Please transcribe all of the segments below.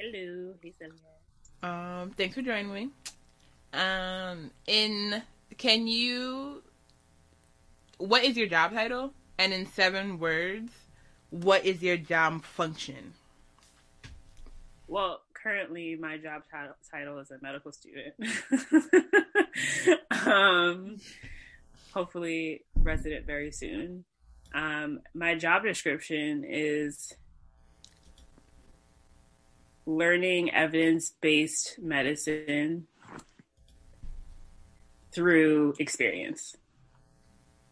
Hello, hey Sylvia. Um, thanks for joining me. Um, in can you? What is your job title? And in seven words, what is your job function? Well, currently my job title, title is a medical student. um, hopefully, resident very soon. Um, my job description is learning evidence based medicine through experience.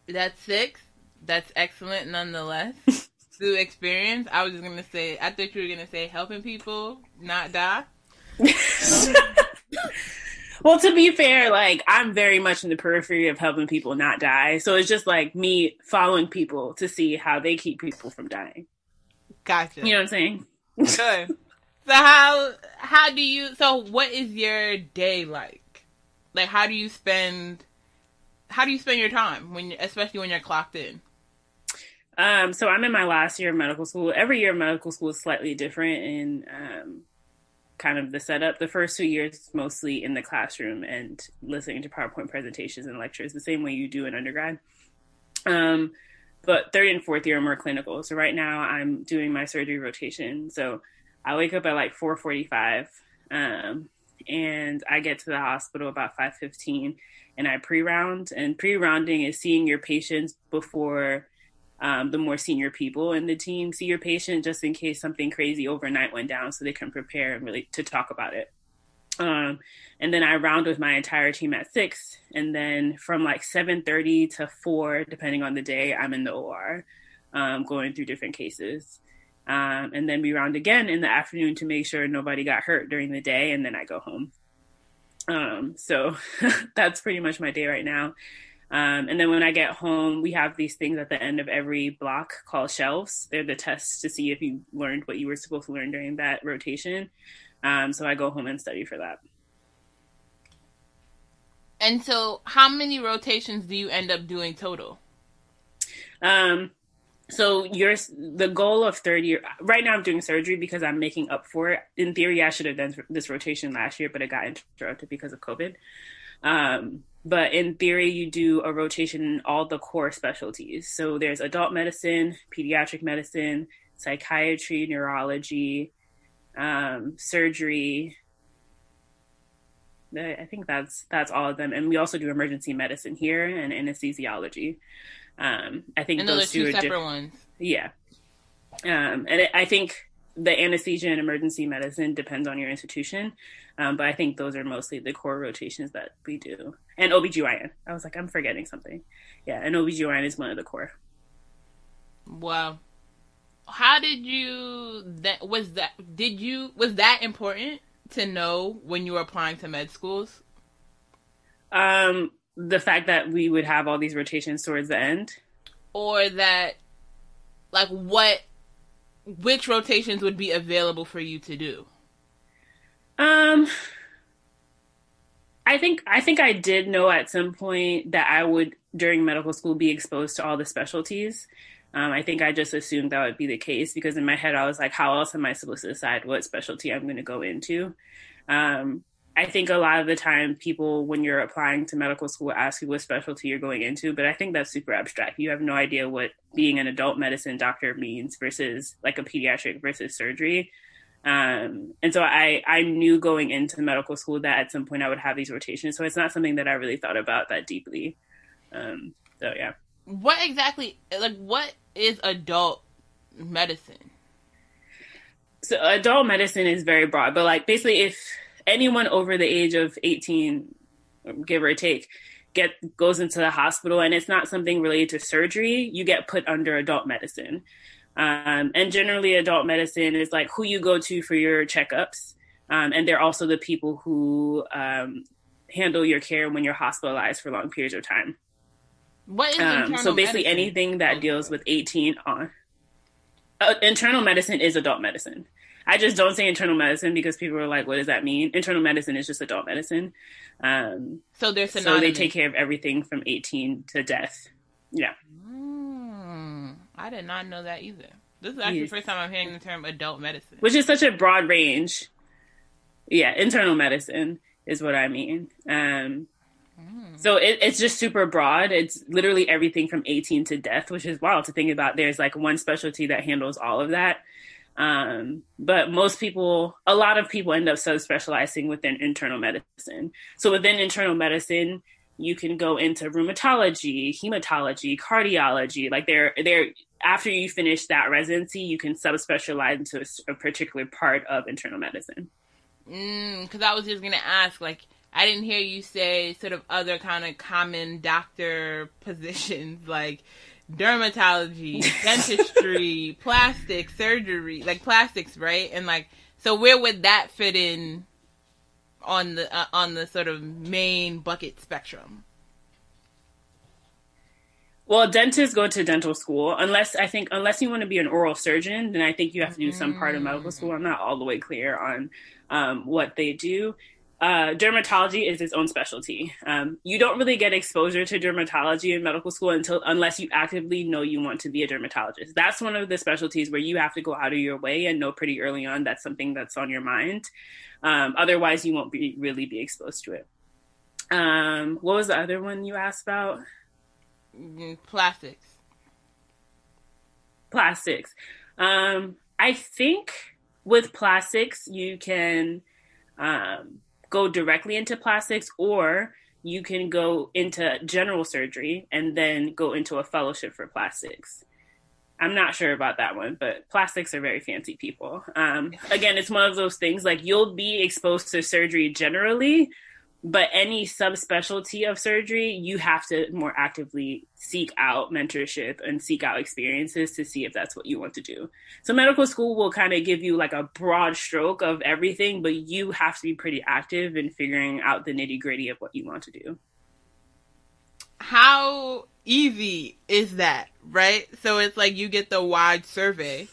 That's six. That's excellent nonetheless. through experience, I was just gonna say I thought you were gonna say helping people not die. well, to be fair, like I'm very much in the periphery of helping people not die. So it's just like me following people to see how they keep people from dying. Gotcha. You know what I'm saying? Good. so how how do you so what is your day like? Like how do you spend how do you spend your time when especially when you're clocked in? Um, so I'm in my last year of medical school. Every year of medical school is slightly different in um, kind of the setup. The first two years mostly in the classroom and listening to PowerPoint presentations and lectures, the same way you do in undergrad. Um, but third and fourth year are more clinical. So right now I'm doing my surgery rotation. So I wake up at like 4:45, um, and I get to the hospital about 5:15, and I pre-round. And pre-rounding is seeing your patients before um, the more senior people in the team see your patient just in case something crazy overnight went down so they can prepare and really to talk about it. Um, and then I round with my entire team at six, and then from like seven thirty to four, depending on the day, I'm in the OR, um, going through different cases. Um, and then we round again in the afternoon to make sure nobody got hurt during the day, and then I go home. Um, so that's pretty much my day right now. Um, and then when I get home, we have these things at the end of every block called shelves. They're the tests to see if you learned what you were supposed to learn during that rotation. Um, so I go home and study for that. And so, how many rotations do you end up doing total? Um, so you're the goal of third year. Right now, I'm doing surgery because I'm making up for it. In theory, I should have done this rotation last year, but it got interrupted because of COVID. Um, but in theory, you do a rotation in all the core specialties. So there's adult medicine, pediatric medicine, psychiatry, neurology, um, surgery. I think that's that's all of them, and we also do emergency medicine here and anesthesiology. Um, I think and those, those two are separate ones. Yeah, um, and it, I think the anesthesia and emergency medicine depends on your institution. Um, but I think those are mostly the core rotations that we do. And OBGYN. I was like, I'm forgetting something. Yeah, and OBGYN is one of the core. Wow. How did you that was that did you was that important to know when you were applying to med schools? Um the fact that we would have all these rotations towards the end or that like what which rotations would be available for you to do? Um, I think I think I did know at some point that I would during medical school be exposed to all the specialties. Um, I think I just assumed that would be the case because in my head I was like, how else am I supposed to decide what specialty I'm going to go into? Um, I think a lot of the time people, when you're applying to medical school, ask you what specialty you're going into, but I think that's super abstract. You have no idea what being an adult medicine doctor means versus like a pediatric versus surgery. Um, and so I, I knew going into medical school that at some point I would have these rotations. So it's not something that I really thought about that deeply. Um, so yeah. What exactly, like, what is adult medicine? So adult medicine is very broad, but like basically if anyone over the age of 18, give or take, get goes into the hospital and it's not something related to surgery, you get put under adult medicine. Um, and generally, adult medicine is like who you go to for your checkups. Um, and they're also the people who um, handle your care when you're hospitalized for long periods of time. What is um, so basically medicine? anything that deals with 18 on. Uh, internal medicine is adult medicine. I just don't say internal medicine because people are like, "What does that mean?" Internal medicine is just adult medicine. Um, so they're synonymous. so they take care of everything from 18 to death. Yeah. Mm, I did not know that either. This is actually yes. the first time I'm hearing the term adult medicine, which is such a broad range Yeah, internal medicine is what I mean. Um, so it, it's just super broad. It's literally everything from 18 to death, which is wild to think about. There's like one specialty that handles all of that. Um, but most people, a lot of people end up subspecializing within internal medicine. So within internal medicine, you can go into rheumatology, hematology, cardiology. Like they're they're after you finish that residency, you can subspecialize into a, a particular part of internal medicine. Because mm, I was just gonna ask, like, I didn't hear you say sort of other kind of common doctor positions like dermatology, dentistry, plastic surgery, like plastics, right? And like, so where would that fit in on the uh, on the sort of main bucket spectrum? Well, dentists go to dental school unless I think unless you want to be an oral surgeon, then I think you have to do some part of medical school. I'm not all the way clear on um, what they do uh, dermatology is its own specialty. Um, you don't really get exposure to dermatology in medical school until unless you actively know you want to be a dermatologist. That's one of the specialties where you have to go out of your way and know pretty early on that's something that's on your mind. Um, otherwise, you won't be really be exposed to it. Um, what was the other one you asked about? Mm, plastics. Plastics. Um, I think with plastics you can. Go directly into plastics or you can go into general surgery and then go into a fellowship for plastics. I'm not sure about that one, but plastics are very fancy people. Um, again, it's one of those things like you'll be exposed to surgery generally, but any subspecialty of surgery, you have to more actively seek out mentorship and seek out experiences to see if that's what you want to do. So medical school will kind of give you like a broad stroke of everything, but you have to be pretty active in figuring out the nitty gritty of what you want to do. How easy is that, right? So it's like you get the wide survey.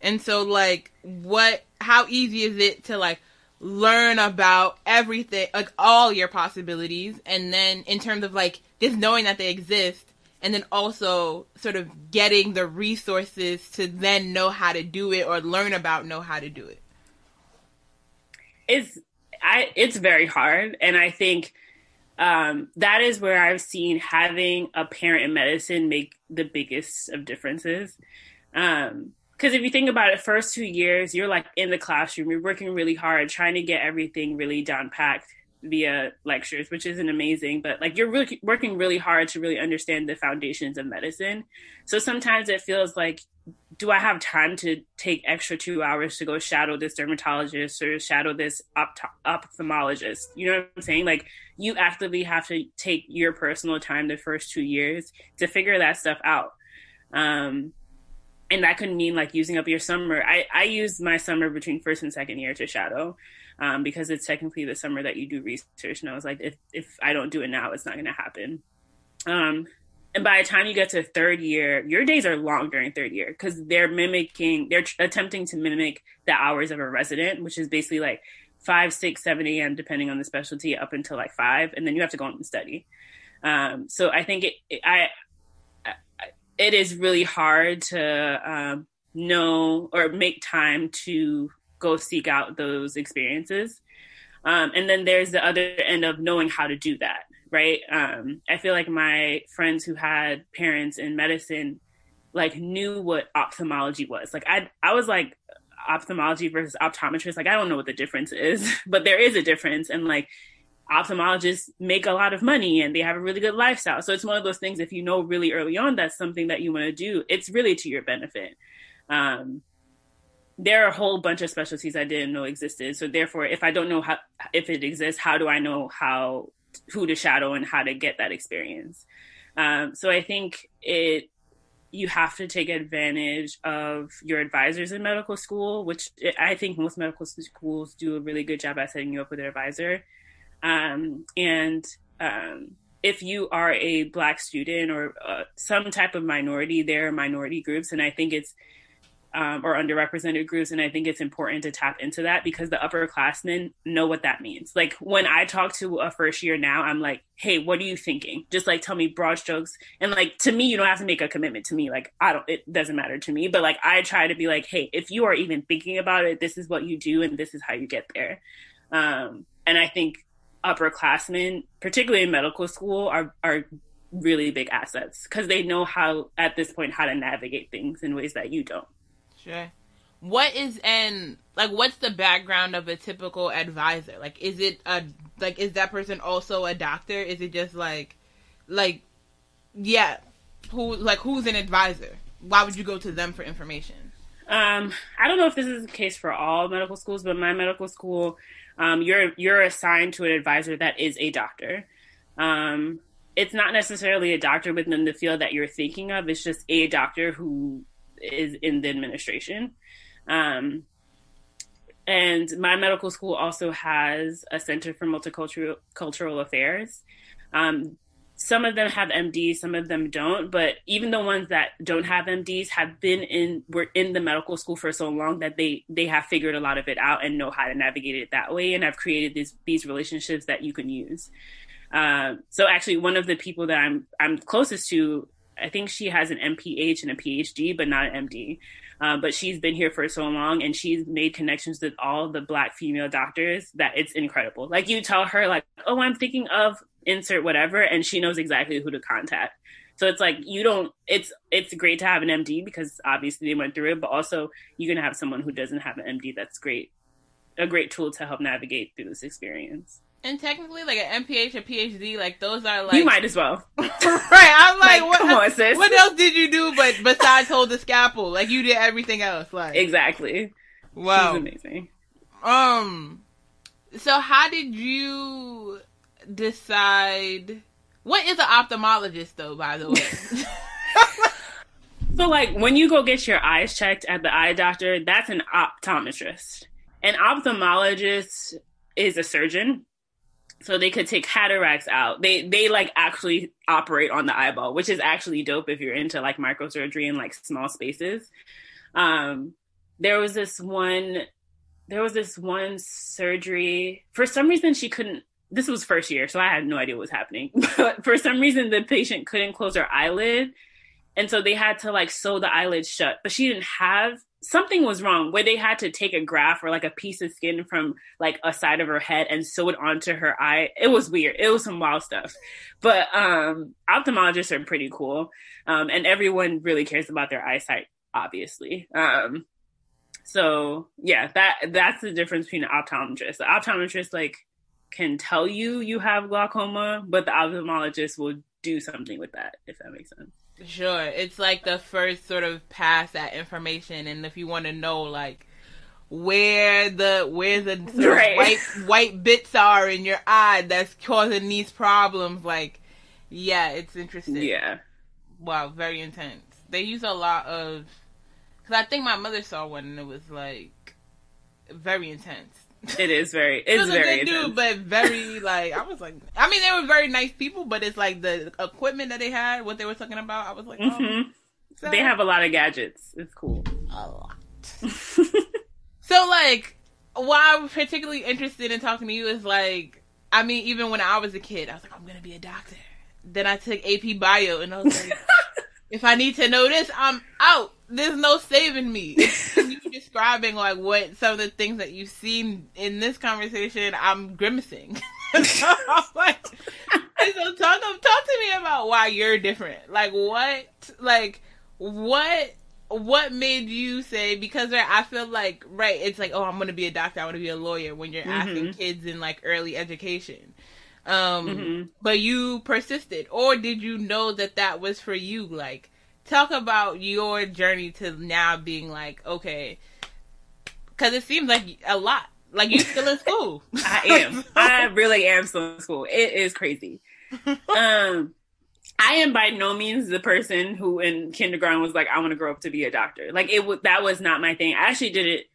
And so like what how easy is it to like learn about everything, like all your possibilities, and then in terms of like just knowing that they exist, and then also sort of getting the resources to then know how to do it or learn about know how to do it. It's I it's very hard, and I think um, that is where I've seen having a parent in medicine make the biggest of differences. Um, because if you think about it, first two years, you're like in the classroom, you're working really hard, trying to get everything really down packed via lectures, which isn't amazing, but like you're really working really hard to really understand the foundations of medicine. So sometimes it feels like, do I have time to take extra two hours to go shadow this dermatologist or shadow this opt- ophthalmologist? You know what I'm saying? Like you actively have to take your personal time the first two years to figure that stuff out. Um, and that could mean like using up your summer. I, I use my summer between first and second year to shadow um, because it's technically the summer that you do research. And I was like, if, if I don't do it now, it's not going to happen. Um, and by the time you get to third year, your days are long during third year because they're mimicking, they're attempting to mimic the hours of a resident, which is basically like five, six, seven a.m. depending on the specialty, up until like five, and then you have to go on and study. Um, so I think it, it, I it is really hard to um, know or make time to go seek out those experiences. Um, and then there's the other end of knowing how to do that, right? Um, I feel like my friends who had parents in medicine like knew what ophthalmology was. Like I, I was like ophthalmology versus optometrist. Like I don't know what the difference is, but there is a difference. And like ophthalmologists make a lot of money and they have a really good lifestyle. So it's one of those things, if you know really early on that's something that you want to do, it's really to your benefit. Um, there are a whole bunch of specialties I didn't know existed. So therefore, if I don't know how, if it exists, how do I know how, who to shadow and how to get that experience? Um, so I think it, you have to take advantage of your advisors in medical school, which I think most medical schools do a really good job at setting you up with an advisor. Um, and um, if you are a Black student or uh, some type of minority, there are minority groups, and I think it's um, or underrepresented groups, and I think it's important to tap into that because the upperclassmen know what that means. Like when I talk to a first year now, I'm like, "Hey, what are you thinking?" Just like tell me broad strokes, and like to me, you don't have to make a commitment to me. Like I don't, it doesn't matter to me. But like I try to be like, "Hey, if you are even thinking about it, this is what you do, and this is how you get there." Um, and I think upperclassmen, particularly in medical school, are are really big assets because they know how at this point how to navigate things in ways that you don't. Sure. What is and like what's the background of a typical advisor? Like is it a like is that person also a doctor? Is it just like like yeah, who like who's an advisor? Why would you go to them for information? Um, I don't know if this is the case for all medical schools, but my medical school, um, you're you're assigned to an advisor that is a doctor. Um, it's not necessarily a doctor within the field that you're thinking of. It's just a doctor who is in the administration. Um, and my medical school also has a center for multicultural cultural affairs. Um, some of them have MDs, some of them don't. But even the ones that don't have MDs have been in were in the medical school for so long that they they have figured a lot of it out and know how to navigate it that way, and have created these these relationships that you can use. Uh, so actually, one of the people that I'm I'm closest to, I think she has an MPH and a PhD, but not an MD. Uh, but she's been here for so long and she's made connections with all the black female doctors that it's incredible. Like you tell her, like, oh, I'm thinking of insert whatever, and she knows exactly who to contact. So it's like you don't. It's it's great to have an MD because obviously they went through it, but also you're gonna have someone who doesn't have an MD. That's great, a great tool to help navigate through this experience. And technically, like an MPH or PhD, like those are like you might as well. right? I'm like, Like, what? come on, sis. What else did you do? But besides hold the scalpel, like you did everything else. Like Exactly. wow, She's amazing. Um, so how did you decide? What is an ophthalmologist, though? By the way, So, like, when you go get your eyes checked at the eye doctor, that's an optometrist. An ophthalmologist is a surgeon, so they could take cataracts out. They they like actually operate on the eyeball, which is actually dope if you're into like microsurgery in like small spaces. Um, there was this one, there was this one surgery. For some reason, she couldn't. This was first year, so I had no idea what was happening. But for some reason, the patient couldn't close her eyelid, and so they had to like sew the eyelid shut. But she didn't have something was wrong where they had to take a graft or like a piece of skin from like a side of her head and sew it onto her eye. It was weird. It was some wild stuff. But um ophthalmologists are pretty cool. Um and everyone really cares about their eyesight, obviously. Um so yeah, that that's the difference between an optometrist. The optometrist like can tell you you have glaucoma, but the ophthalmologist will do something with that, if that makes sense. sure, it's like the first sort of pass at information, and if you want to know, like where the where the Right. white white bits are in your eye that's causing these problems, like yeah, it's interesting. Yeah. Wow, very intense. They use a lot of. Because I think my mother saw one and it was like very intense. It is very it's was a very good dude, but very like I was like, I mean, they were very nice people, but it's like the equipment that they had, what they were talking about. I was like, oh, hmm so- They have a lot of gadgets. It's cool. a lot. So like, why I'm particularly interested in talking to you is like, I mean, even when I was a kid, I was like, I'm gonna be a doctor. Then I took AP Bio, and I was like, if I need to know this, I'm out. There's no saving me. you describing like what some of the things that you've seen in this conversation, I'm grimacing. so I'm like, so talk talk to me about why you're different. Like what? Like what? What made you say? Because I feel like right, it's like oh, I'm gonna be a doctor, I want to be a lawyer. When you're mm-hmm. asking kids in like early education, um, Mhm. but you persisted, or did you know that that was for you? Like, talk about your journey to now being like okay, because it seems like a lot. Like you're still in school. I am. I really am still in school. It is crazy. Um, I am by no means the person who in kindergarten was like, I want to grow up to be a doctor. Like it was that was not my thing. I actually didn't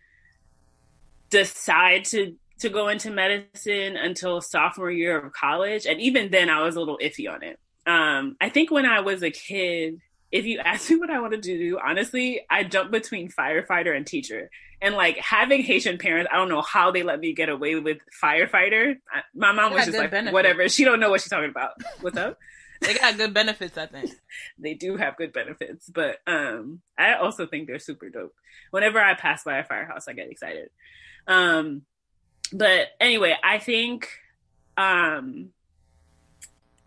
decide to to go into medicine until sophomore year of college, and even then, I was a little iffy on it. Um, I think when I was a kid, if you ask me what I wanted to do, honestly, I jumped between firefighter and teacher. And like having Haitian parents, I don't know how they let me get away with firefighter. I, my mom They was just like, benefits. whatever. She don't know what she's talking about. What's up? they got good benefits, I think. they do have good benefits, but um, I also think they're super dope. Whenever I pass by a firehouse, I get excited. Um, but anyway, I think um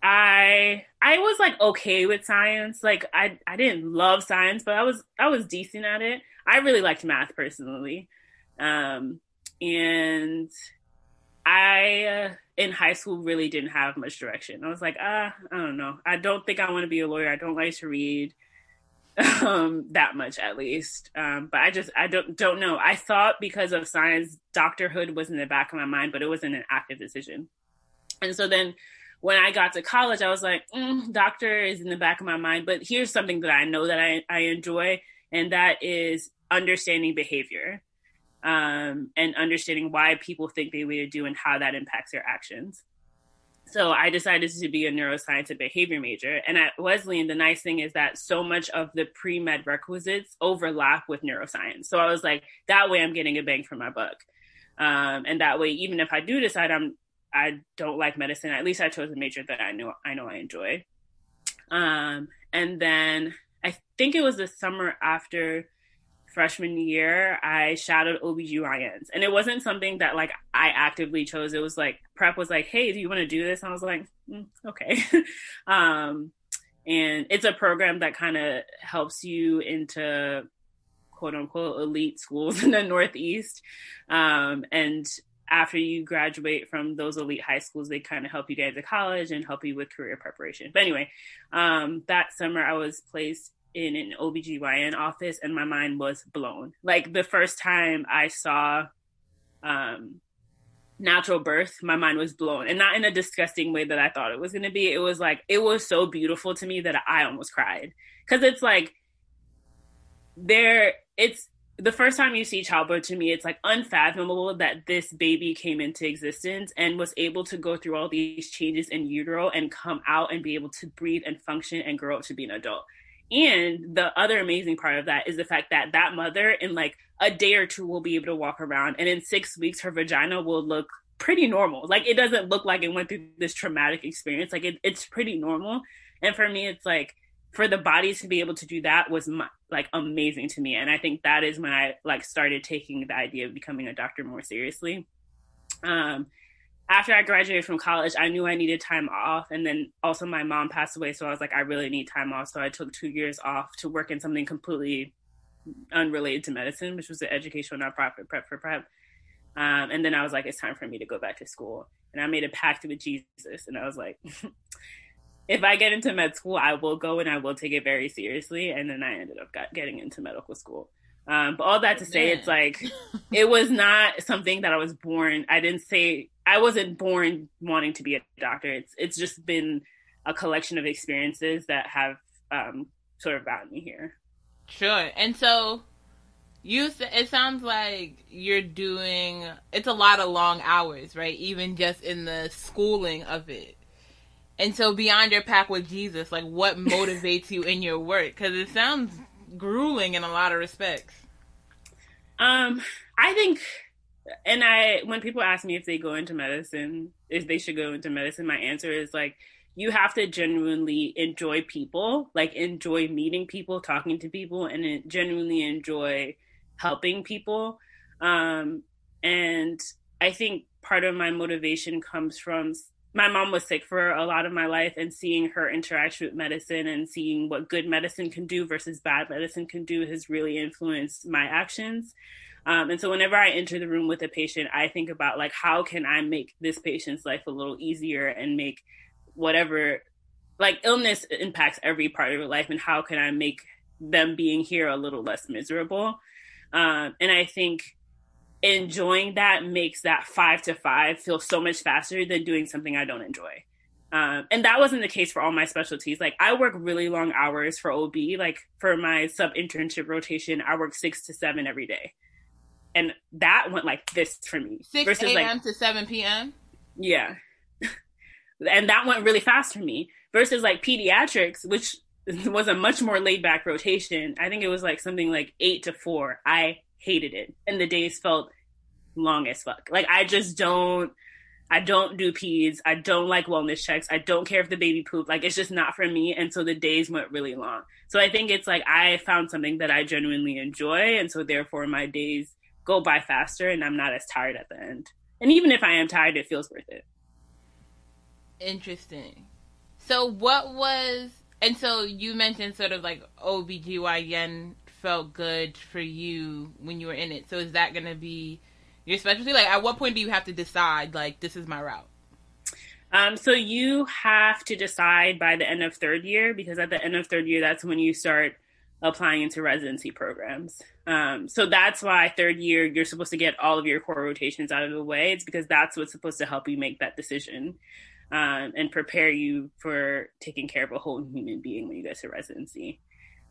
I I was like okay with science. Like I I didn't love science, but I was I was decent at it. I really liked math personally. Um and I uh, in high school really didn't have much direction. I was like, ah, I don't know. I don't think I want to be a lawyer. I don't like to read um, that much at least. Um, but I just I don't don't know. I thought because of science, doctorhood was in the back of my mind, but it wasn't an active decision. And so then when I got to college, I was like, mm, doctor is in the back of my mind. But here's something that I know that I, I enjoy, and that is understanding behavior um, and understanding why people think they way to do and how that impacts their actions. So I decided to be a neuroscience and behavior major. And at Wesleyan, the nice thing is that so much of the pre med requisites overlap with neuroscience. So I was like, that way I'm getting a bang for my buck. Um, and that way, even if I do decide I'm I don't like medicine, at least I chose a major that I know I know I enjoy. Um, and then I think it was the summer after freshman year, I shadowed OBGYNs. And it wasn't something that like I actively chose. It was like prep was like, hey, do you want to do this? And I was like, mm, okay. um, and it's a program that kind of helps you into quote unquote elite schools in the Northeast. Um, and after you graduate from those elite high schools, they kind of help you get into college and help you with career preparation. But anyway, um, that summer I was placed in an OBGYN office and my mind was blown. Like the first time I saw um, natural birth, my mind was blown and not in a disgusting way that I thought it was going to be. It was like, it was so beautiful to me that I almost cried. Cause it's like, there, it's the first time you see childbirth to me, it's like unfathomable that this baby came into existence and was able to go through all these changes in utero and come out and be able to breathe and function and grow up to be an adult. And the other amazing part of that is the fact that that mother in like a day or two will be able to walk around and in six weeks her vagina will look pretty normal. Like it doesn't look like it went through this traumatic experience. Like it, it's pretty normal. And for me, it's like for the bodies to be able to do that was my, like amazing to me. And I think that is when I like started taking the idea of becoming a doctor more seriously. Um, after I graduated from college, I knew I needed time off. And then also my mom passed away. So I was like, I really need time off. So I took two years off to work in something completely unrelated to medicine, which was an educational nonprofit prep for prep. Um, and then I was like, it's time for me to go back to school. And I made a pact with Jesus. And I was like, if I get into med school, I will go and I will take it very seriously. And then I ended up getting into medical school. Um, but all that to say, it's like it was not something that I was born. I didn't say I wasn't born wanting to be a doctor. It's it's just been a collection of experiences that have um, sort of gotten me here. Sure. And so you it sounds like you're doing it's a lot of long hours, right? Even just in the schooling of it. And so beyond your pack with Jesus, like what motivates you in your work cuz it sounds grueling in a lot of respects. Um I think and I when people ask me if they go into medicine, if they should go into medicine, my answer is like you have to genuinely enjoy people, like enjoy meeting people, talking to people, and genuinely enjoy helping people. Um, and I think part of my motivation comes from my mom was sick for a lot of my life and seeing her interaction with medicine and seeing what good medicine can do versus bad medicine can do has really influenced my actions. Um, and so whenever I enter the room with a patient, I think about like how can I make this patient's life a little easier and make whatever like illness impacts every part of your life and how can I make them being here a little less miserable. Um, and I think enjoying that makes that five to five feel so much faster than doing something I don't enjoy. Um, and that wasn't the case for all my specialties. Like I work really long hours for OB. Like for my sub internship rotation, I work six to seven every day and that went like this for me. Six a.m. Like, to seven p.m. Yeah, and that went really fast for me. Versus like pediatrics, which was a much more laid back rotation. I think it was like something like eight to four. I hated it, and the days felt long as fuck. Like I just don't. I don't do peds. I don't like wellness checks. I don't care if the baby pooped. Like it's just not for me. And so the days went really long. So I think it's like I found something that I genuinely enjoy. And so therefore my days go by faster and I'm not as tired at the end. And even if I am tired, it feels worth it. Interesting. So what was and so you mentioned sort of like OBGYN felt good for you when you were in it. So is that going to be your specialty? Like at what point do you have to decide like this is my route? Um, so you have to decide by the end of third year because at the end of third year, that's when you start applying into residency programs. Um, so that's why third year you're supposed to get all of your core rotations out of the way. It's because that's what's supposed to help you make that decision um, and prepare you for taking care of a whole human being when you get to residency.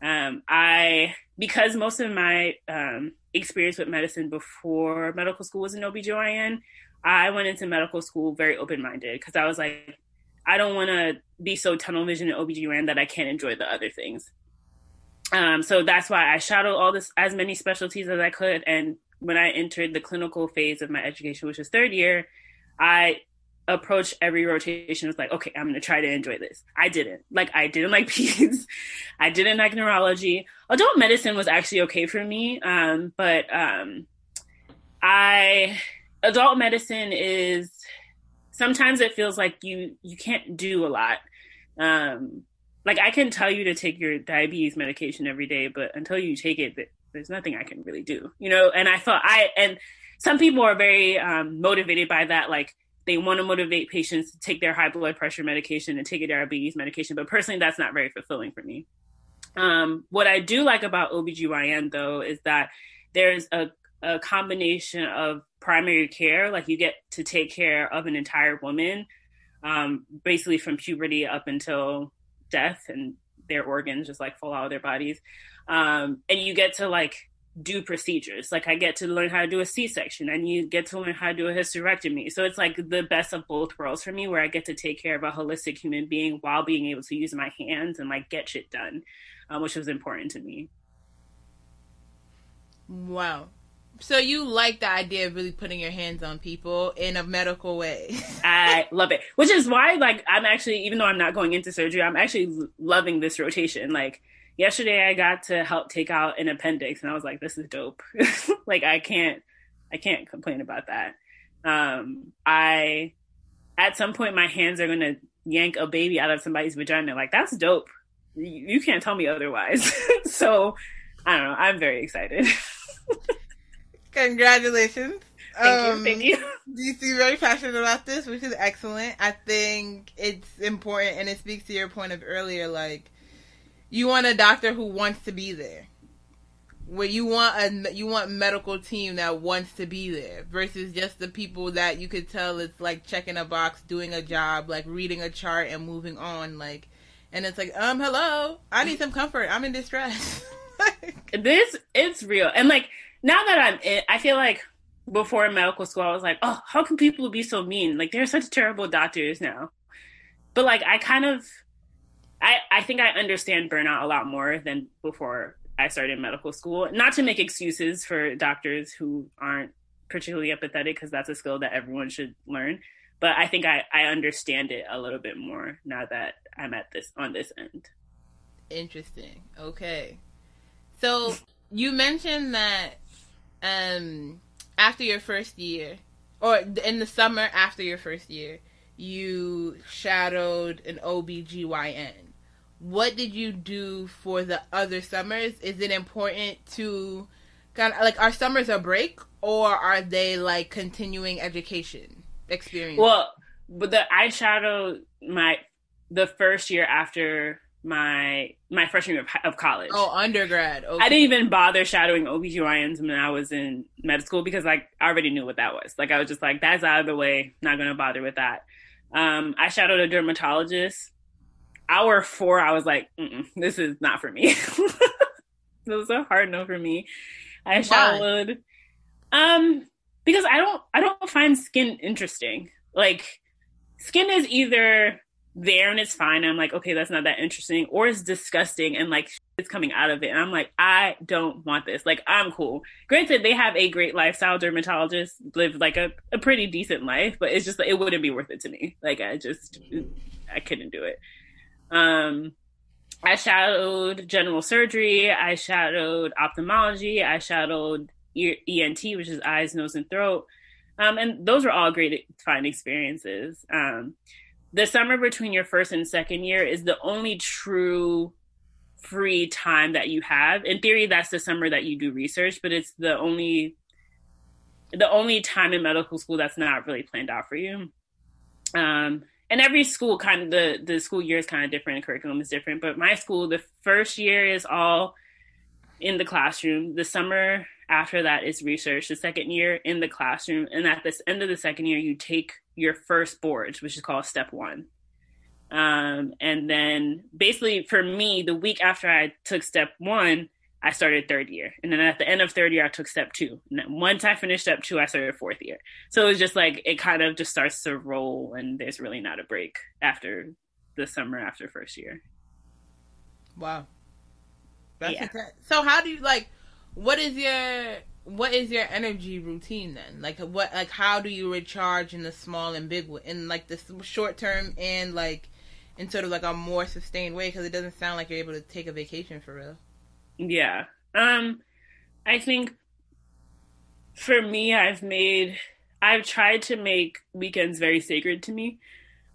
Um, I because most of my um, experience with medicine before medical school was in OBGYN, I went into medical school very open minded because I was like, I don't want to be so tunnel vision in OBGYN that I can't enjoy the other things. Um, so that's why I shadowed all this as many specialties as I could. And when I entered the clinical phase of my education, which was third year, I approached every rotation was like, okay, I'm gonna try to enjoy this. I didn't. Like I didn't like peds. I didn't like neurology. Adult medicine was actually okay for me. Um, but um I adult medicine is sometimes it feels like you you can't do a lot. Um like I can tell you to take your diabetes medication every day, but until you take it, there's nothing I can really do, you know. And I thought I and some people are very um, motivated by that, like they want to motivate patients to take their high blood pressure medication and take a diabetes medication, but personally, that's not very fulfilling for me. Um, what I do like about OBGYN though is that there's a, a combination of primary care, like you get to take care of an entire woman, um, basically from puberty up until death and their organs just like fall out of their bodies. Um, and you get to like do procedures. Like I get to learn how to do a C-section and you get to learn how to do a hysterectomy. So it's like the best of both worlds for me where I get to take care of a holistic human being while being able to use my hands and like get shit done, um, which was important to me. Wow. So you like the idea of really putting your hands on people in a medical way. I love it. Which is why like I'm actually even though I'm not going into surgery, I'm actually loving this rotation. Like yesterday I got to help take out an appendix and I was like this is dope. like I can't I can't complain about that. Um I at some point my hands are going to yank a baby out of somebody's vagina. Like that's dope. You, you can't tell me otherwise. so I don't know. I'm very excited. Congratulations. Thank um, you. Thank you. You seem very passionate about this, which is excellent. I think it's important and it speaks to your point of earlier, like you want a doctor who wants to be there. Where you want a you want medical team that wants to be there versus just the people that you could tell it's like checking a box, doing a job, like reading a chart and moving on, like and it's like, um, hello, I need some comfort. I'm in distress. this it's real. And like now that I'm in, I feel like before medical school, I was like, oh, how can people be so mean? Like, they're such terrible doctors now. But like, I kind of, I, I think I understand burnout a lot more than before I started medical school. Not to make excuses for doctors who aren't particularly empathetic, because that's a skill that everyone should learn. But I think I, I understand it a little bit more now that I'm at this on this end. Interesting. Okay. So you mentioned that um, after your first year, or in the summer after your first year, you shadowed an OBGYN. What did you do for the other summers? Is it important to kind of like are summers a break or are they like continuing education experience? Well, but the I shadowed my the first year after my my freshman year of, of college. Oh, undergrad. Okay. I didn't even bother shadowing OBGYNs when I was in med school because like I already knew what that was. Like I was just like, that's out of the way, not gonna bother with that. Um, I shadowed a dermatologist. Hour four, I was like, this is not for me. it was a hard no for me. I shadowed um because I don't I don't find skin interesting. Like skin is either there and it's fine. I'm like, okay, that's not that interesting. Or it's disgusting and like it's coming out of it. And I'm like, I don't want this. Like, I'm cool. Granted, they have a great lifestyle. Dermatologists live like a, a pretty decent life, but it's just, like, it wouldn't be worth it to me. Like, I just, I couldn't do it. Um, I shadowed general surgery. I shadowed ophthalmology. I shadowed ENT, which is eyes, nose, and throat. Um, and those were all great fine experiences. Um, the summer between your first and second year is the only true free time that you have. In theory, that's the summer that you do research, but it's the only the only time in medical school that's not really planned out for you. Um, and every school kind of the the school year is kind of different, curriculum is different. But my school, the first year is all in the classroom. The summer after that is research. The second year in the classroom, and at the end of the second year, you take your first boards, which is called step one. Um, and then basically for me, the week after I took step one, I started third year. And then at the end of third year, I took step two. And then once I finished step two, I started fourth year. So it was just like, it kind of just starts to roll and there's really not a break after the summer after first year. Wow. That's yeah. intense. So how do you like, what is your, what is your energy routine then? Like what, like how do you recharge in the small and big, in like the short term and like, in sort of like a more sustained way? Cause it doesn't sound like you're able to take a vacation for real. Yeah. Um I think for me I've made I've tried to make weekends very sacred to me.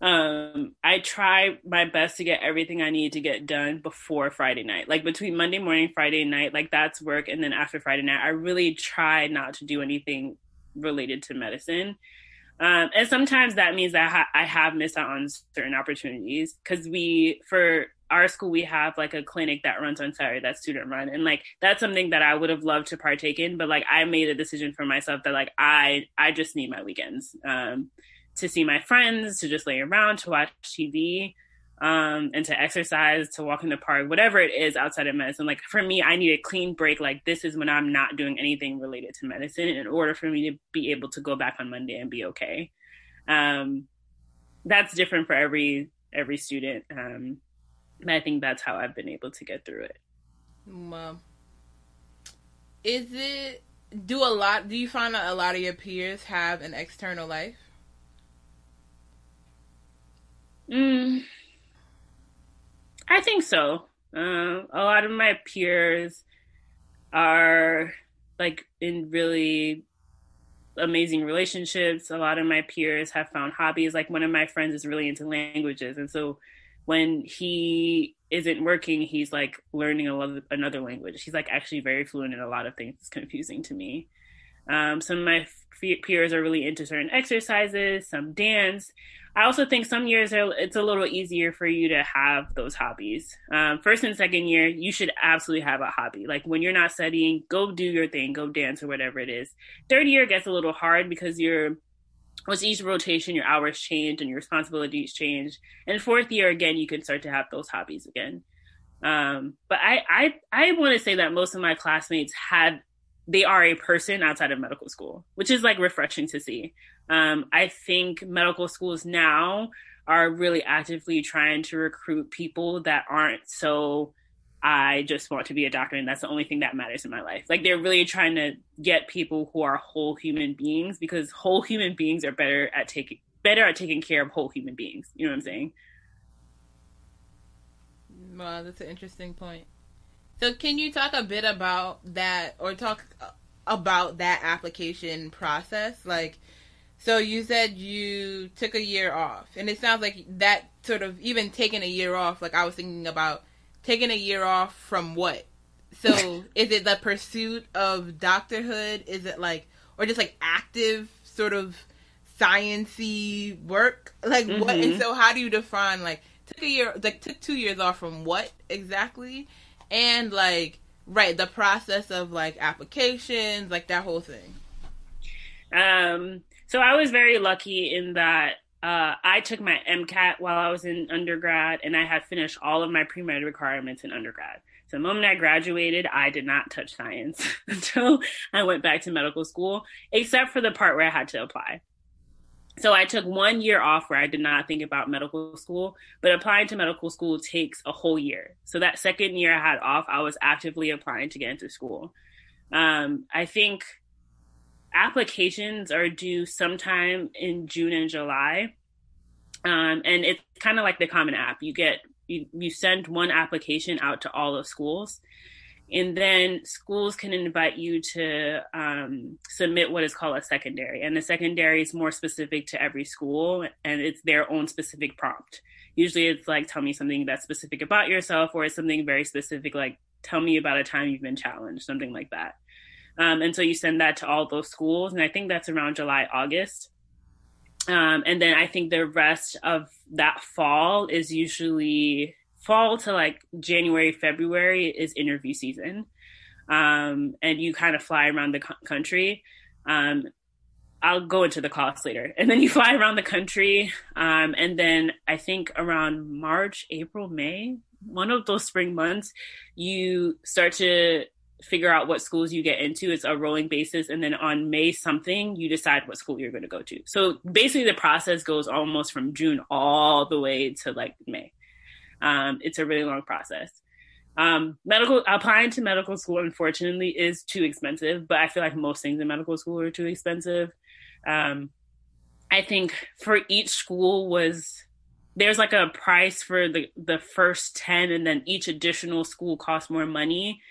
Um I try my best to get everything I need to get done before Friday night. Like between Monday morning Friday night, like that's work and then after Friday night I really try not to do anything related to medicine. Um, and sometimes that means that I, ha- I have missed out on certain opportunities because we, for our school we have like a clinic that runs on Saturday that's student run. And like that's something that I would have loved to partake in but like I made a decision for myself that like I I just need my weekends um to see my friends to just lay around to watch TV um and to exercise to walk in the park whatever it is outside of medicine. Like for me I need a clean break. Like this is when I'm not doing anything related to medicine in order for me to be able to go back on Monday and be okay. Um that's different for every every student. Um and I think that's how I've been able to get through it. Well, is it do a lot? Do you find that a lot of your peers have an external life? Mm, I think so. Uh, a lot of my peers are like in really amazing relationships. A lot of my peers have found hobbies. Like one of my friends is really into languages, and so when he isn't working, he's like learning a, another language. He's like actually very fluent in a lot of things. It's confusing to me. Um, some of my f- peers are really into certain exercises, some dance. I also think some years are, it's a little easier for you to have those hobbies. Um, first and second year, you should absolutely have a hobby. Like when you're not studying, go do your thing, go dance or whatever it is. Third year gets a little hard because you're with each rotation, your hours change and your responsibilities change. And fourth year, again, you can start to have those hobbies again. Um, but I, I, I want to say that most of my classmates had, they are a person outside of medical school, which is like refreshing to see. Um, I think medical schools now are really actively trying to recruit people that aren't so I just want to be a doctor and that's the only thing that matters in my life. Like they're really trying to get people who are whole human beings because whole human beings are better at taking better at taking care of whole human beings. You know what I'm saying? Wow, that's an interesting point. So can you talk a bit about that or talk about that application process? Like so you said you took a year off and it sounds like that sort of even taking a year off like I was thinking about taking a year off from what? So is it the pursuit of doctorhood? Is it like or just like active sort of sciency work? Like mm-hmm. what and so how do you define like took a year like took two years off from what exactly? And like right, the process of like applications, like that whole thing. Um so I was very lucky in that uh, I took my MCAT while I was in undergrad, and I had finished all of my pre med requirements in undergrad. So the moment I graduated, I did not touch science until I went back to medical school, except for the part where I had to apply. So I took one year off where I did not think about medical school, but applying to medical school takes a whole year. So that second year I had off, I was actively applying to get into school. Um, I think applications are due sometime in June and July. Um, and it's kind of like the Common App. You get you, you send one application out to all the schools, And then schools can invite you to um, submit what is called a secondary. And the secondary is more specific to every school and it's their own specific prompt. Usually it's like, tell me something that's specific about yourself, or it's something very specific, like, tell me about a time you've been challenged, something like that. Um, and so you send that to all those schools. And I think that's around July, August. Um, and then I think the rest of that fall is usually fall to like January, February is interview season. Um, and you kind of fly around the co- country. Um, I'll go into the cost later. And then you fly around the country. Um, and then I think around March, April, May, one of those spring months, you start to figure out what schools you get into. It's a rolling basis. And then on May something, you decide what school you're going to go to. So basically, the process goes almost from June all the way to like May. Um, it's a really long process. Um, medical applying to medical school, unfortunately, is too expensive. But I feel like most things in medical school are too expensive. Um, I think for each school was there's like a price for the the first 10 and then each additional school costs more money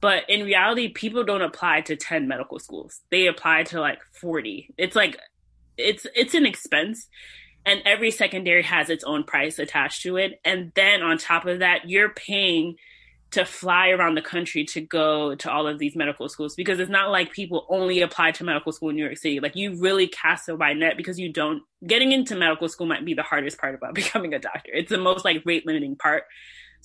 but in reality people don't apply to 10 medical schools they apply to like 40 it's like it's it's an expense and every secondary has its own price attached to it and then on top of that you're paying to fly around the country to go to all of these medical schools because it's not like people only apply to medical school in New York City. Like you really cast a wide net because you don't getting into medical school might be the hardest part about becoming a doctor. It's the most like rate limiting part.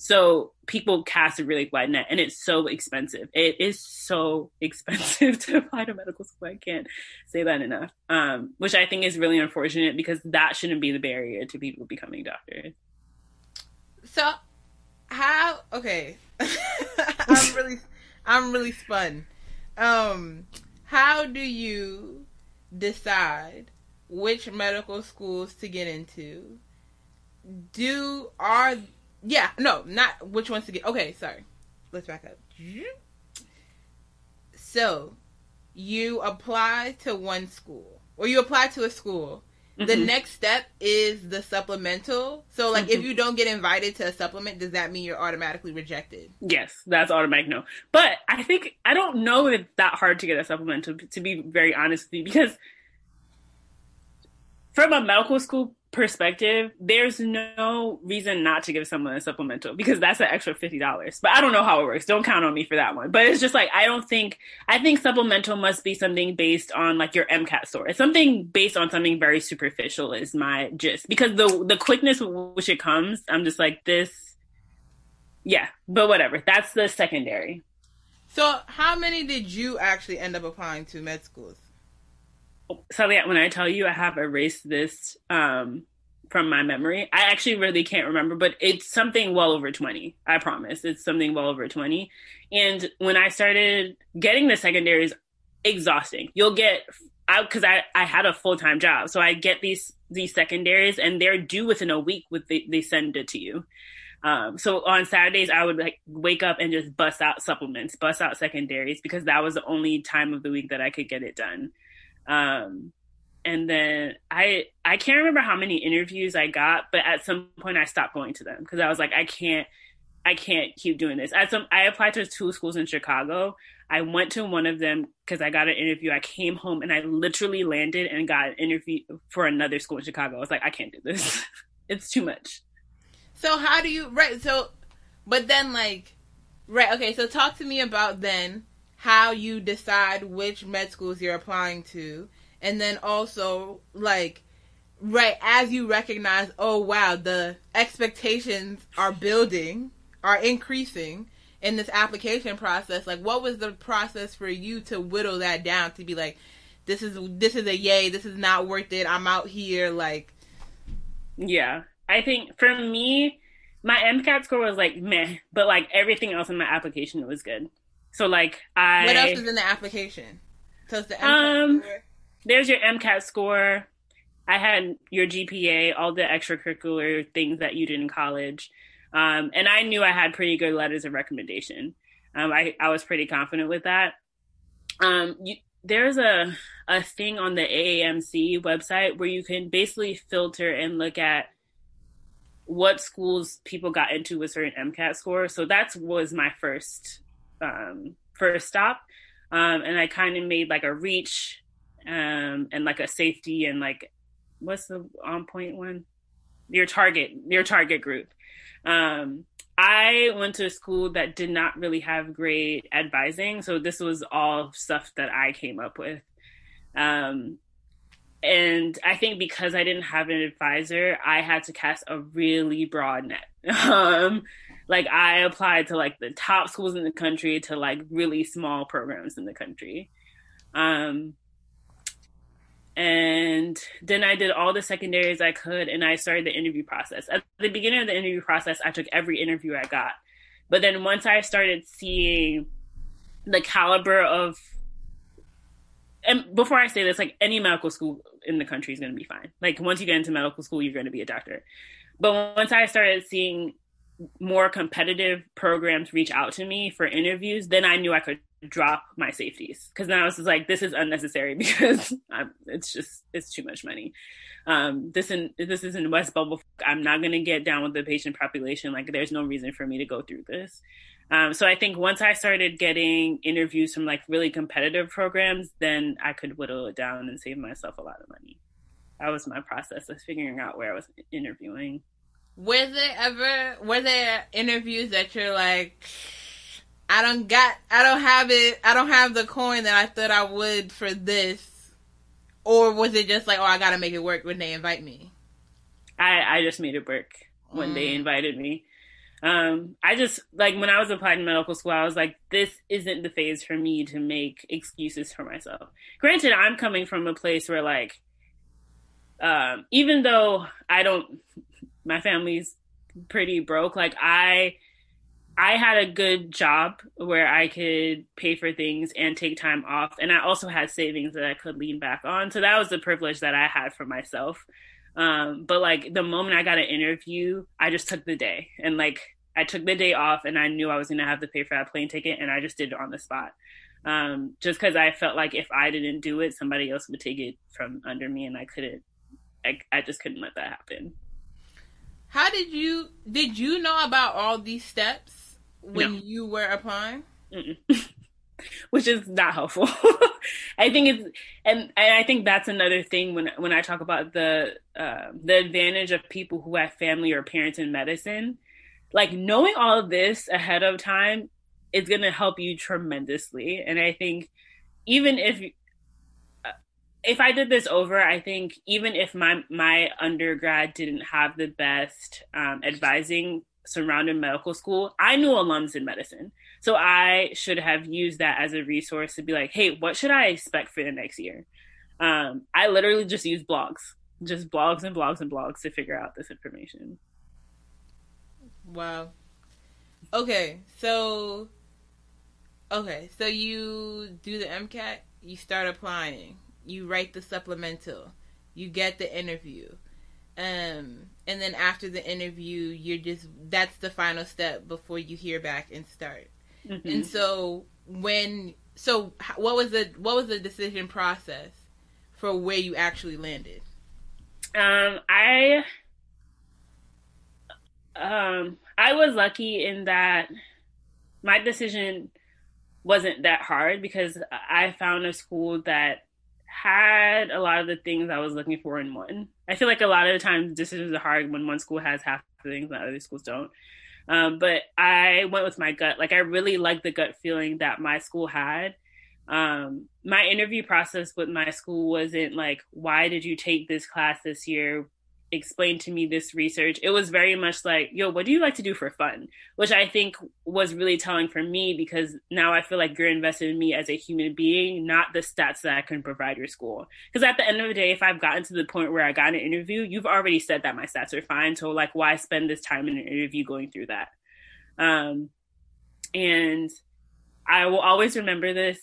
So people cast a really wide net and it's so expensive. It is so expensive to apply to medical school. I can't say that enough. Um, which I think is really unfortunate because that shouldn't be the barrier to people becoming doctors. So how okay. I'm really I'm really spun. Um how do you decide which medical schools to get into? Do are yeah, no, not which ones to get. Okay, sorry. Let's back up. So, you apply to one school or you apply to a school Mm-hmm. The next step is the supplemental. So, like, mm-hmm. if you don't get invited to a supplement, does that mean you're automatically rejected? Yes, that's automatic no. But I think I don't know if it's that hard to get a supplemental. To be very honest with you, because from a medical school perspective, there's no reason not to give someone a supplemental because that's an extra fifty dollars. But I don't know how it works. Don't count on me for that one. But it's just like I don't think I think supplemental must be something based on like your MCAT score. It's something based on something very superficial is my gist. Because the the quickness with which it comes, I'm just like this yeah, but whatever. That's the secondary. So how many did you actually end up applying to med schools? Sally, when I tell you I have erased this um, from my memory, I actually really can't remember, but it's something well over 20. I promise. It's something well over 20. And when I started getting the secondaries, exhausting. You'll get out because I, I had a full time job. So I get these these secondaries and they're due within a week with the, they send it to you. Um, so on Saturdays, I would like wake up and just bust out supplements, bust out secondaries because that was the only time of the week that I could get it done. Um, and then I I can't remember how many interviews I got, but at some point I stopped going to them because I was like, I can't I can't keep doing this. At some I applied to two schools in Chicago. I went to one of them because I got an interview. I came home and I literally landed and got an interview for another school in Chicago. I was like, I can't do this. it's too much. So how do you right? So, but then like, right? Okay, so talk to me about then how you decide which med schools you're applying to, and then also like right as you recognize, oh wow, the expectations are building, are increasing in this application process. Like, what was the process for you to whittle that down to be like, this is this is a yay, this is not worth it. I'm out here like. Yeah, I think for me, my MCAT score was like meh, but like everything else in my application was good. So like I What else is in the application? So it's the MCAT um score. there's your MCAT score. I had your GPA, all the extracurricular things that you did in college. Um, and I knew I had pretty good letters of recommendation. Um, I, I was pretty confident with that. Um, you, there's a a thing on the AAMC website where you can basically filter and look at what schools people got into with certain MCAT scores. So that was my first um, first stop. Um, and I kind of made like a reach um, and like a safety and like what's the on point one? Your target, your target group. Um, I went to a school that did not really have great advising, so this was all stuff that I came up with. Um, and I think because I didn't have an advisor, I had to cast a really broad net. Um, like I applied to like the top schools in the country to like really small programs in the country. Um, and then I did all the secondaries I could and I started the interview process. At the beginning of the interview process, I took every interview I got. But then once I started seeing the caliber of and before I say this, like any medical school in the country is going to be fine. Like once you get into medical school, you're going to be a doctor. But once I started seeing more competitive programs reach out to me for interviews, then I knew I could drop my safeties because now it's just like this is unnecessary because I'm, it's just it's too much money. Um, this in this is in West Bubble. I'm not gonna get down with the patient population. Like there's no reason for me to go through this. Um, so I think once I started getting interviews from like really competitive programs, then I could whittle it down and save myself a lot of money. That was my process of figuring out where I was interviewing. Was there ever were there interviews that you're like I don't got, I don't have it, I don't have the coin that I thought I would for this. Or was it just like, oh, I gotta make it work when they invite me? I, I just made it work when mm. they invited me. Um, I just like when I was applying to medical school, I was like, this isn't the phase for me to make excuses for myself. Granted, I'm coming from a place where like, um, even though I don't, my family's pretty broke, like I I had a good job where I could pay for things and take time off. And I also had savings that I could lean back on. So that was the privilege that I had for myself. Um, but like the moment I got an interview, I just took the day and like I took the day off and I knew I was going to have to pay for that plane ticket and I just did it on the spot. Um, just because I felt like if I didn't do it, somebody else would take it from under me and I couldn't, I, I just couldn't let that happen. How did you, did you know about all these steps? when no. you were applying? Which is not helpful. I think it's, and, and I think that's another thing when when I talk about the uh, the advantage of people who have family or parents in medicine. Like knowing all of this ahead of time is going to help you tremendously. And I think even if if I did this over, I think even if my my undergrad didn't have the best um, advising surrounding medical school, I knew alums in medicine. So I should have used that as a resource to be like, hey, what should I expect for the next year? Um, I literally just use blogs, just blogs and blogs and blogs to figure out this information. Wow. Okay, so okay, so you do the MCAT, you start applying, you write the supplemental, you get the interview. Um and then after the interview you're just that's the final step before you hear back and start mm-hmm. and so when so what was the what was the decision process for where you actually landed um i um i was lucky in that my decision wasn't that hard because i found a school that had a lot of the things I was looking for in one. I feel like a lot of the times decisions are hard when one school has half the things and other schools don't. Um, but I went with my gut. Like I really liked the gut feeling that my school had. Um, my interview process with my school wasn't like, why did you take this class this year? Explained to me this research, it was very much like, yo, what do you like to do for fun? Which I think was really telling for me because now I feel like you're invested in me as a human being, not the stats that I can provide your school. Because at the end of the day, if I've gotten to the point where I got an interview, you've already said that my stats are fine. So, like, why spend this time in an interview going through that? Um, and I will always remember this.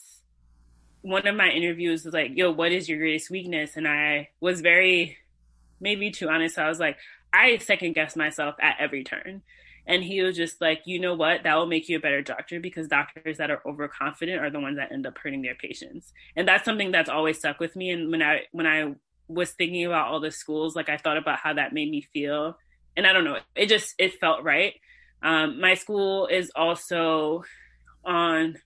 One of my interviews was like, yo, what is your greatest weakness? And I was very maybe too honest. I was like, I second guess myself at every turn. And he was just like, you know what? That will make you a better doctor because doctors that are overconfident are the ones that end up hurting their patients. And that's something that's always stuck with me. And when I when I was thinking about all the schools, like I thought about how that made me feel. And I don't know, it just it felt right. Um, my school is also on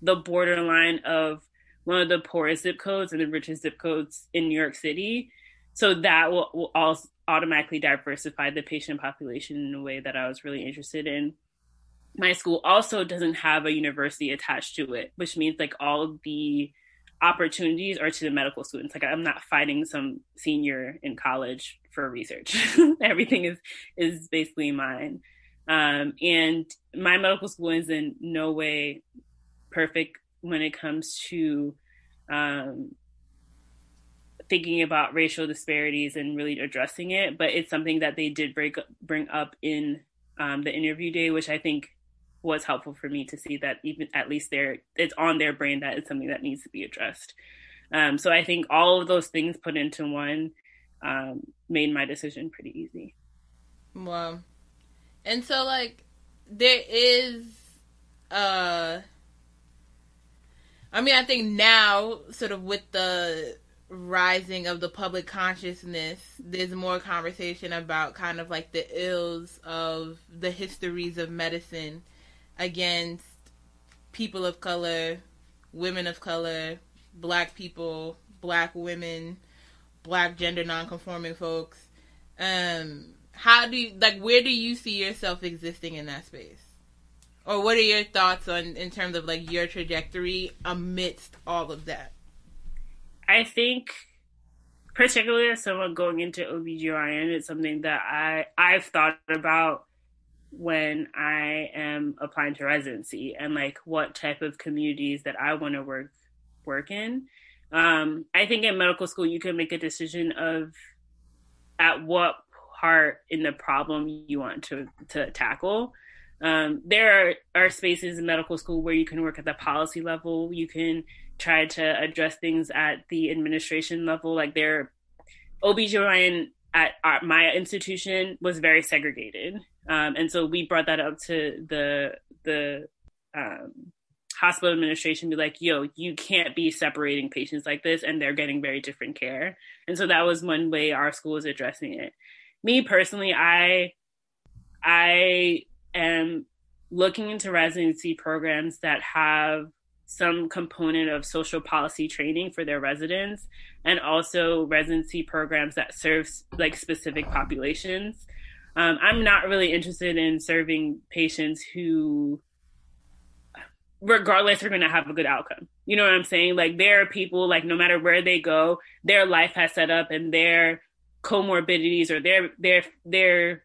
the borderline of one of the poorest zip codes and the richest zip codes in New York City. So that will, will also automatically diversify the patient population in a way that I was really interested in. My school also doesn't have a university attached to it, which means like all the opportunities are to the medical students. Like I'm not fighting some senior in college for research. Everything is is basically mine. Um, and my medical school is in no way perfect when it comes to um, thinking about racial disparities and really addressing it. But it's something that they did break, bring up in um, the interview day, which I think was helpful for me to see that even at least there it's on their brain that it's something that needs to be addressed. Um, so I think all of those things put into one um, made my decision pretty easy. Wow. And so like there is uh I mean I think now sort of with the rising of the public consciousness there's more conversation about kind of like the ills of the histories of medicine against people of color, women of color, black people, black women, black gender nonconforming folks. Um how do you like where do you see yourself existing in that space or what are your thoughts on in terms of like your trajectory amidst all of that i think particularly as someone going into obgyn it's something that i i've thought about when i am applying to residency and like what type of communities that i want to work work in um, i think in medical school you can make a decision of at what part in the problem you want to to tackle. Um, there are, are spaces in medical school where you can work at the policy level. You can try to address things at the administration level. Like there, OBGYN at our, my institution was very segregated. Um, and so we brought that up to the, the, um, hospital administration be like, yo, you can't be separating patients like this and they're getting very different care. And so that was one way our school was addressing it me personally, I I am looking into residency programs that have some component of social policy training for their residents and also residency programs that serve like specific populations. Um, I'm not really interested in serving patients who, regardless, are going to have a good outcome. You know what I'm saying? Like, there are people, like, no matter where they go, their life has set up and their comorbidities or their their their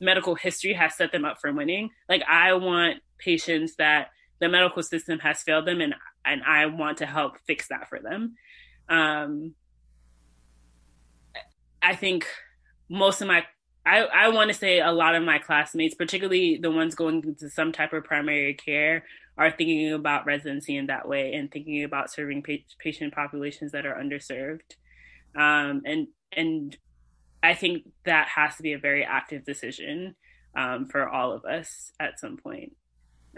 medical history has set them up for winning. Like I want patients that the medical system has failed them and and I want to help fix that for them. Um I think most of my I, I want to say a lot of my classmates, particularly the ones going into some type of primary care, are thinking about residency in that way and thinking about serving pa- patient populations that are underserved. Um, and and I think that has to be a very active decision um, for all of us at some point.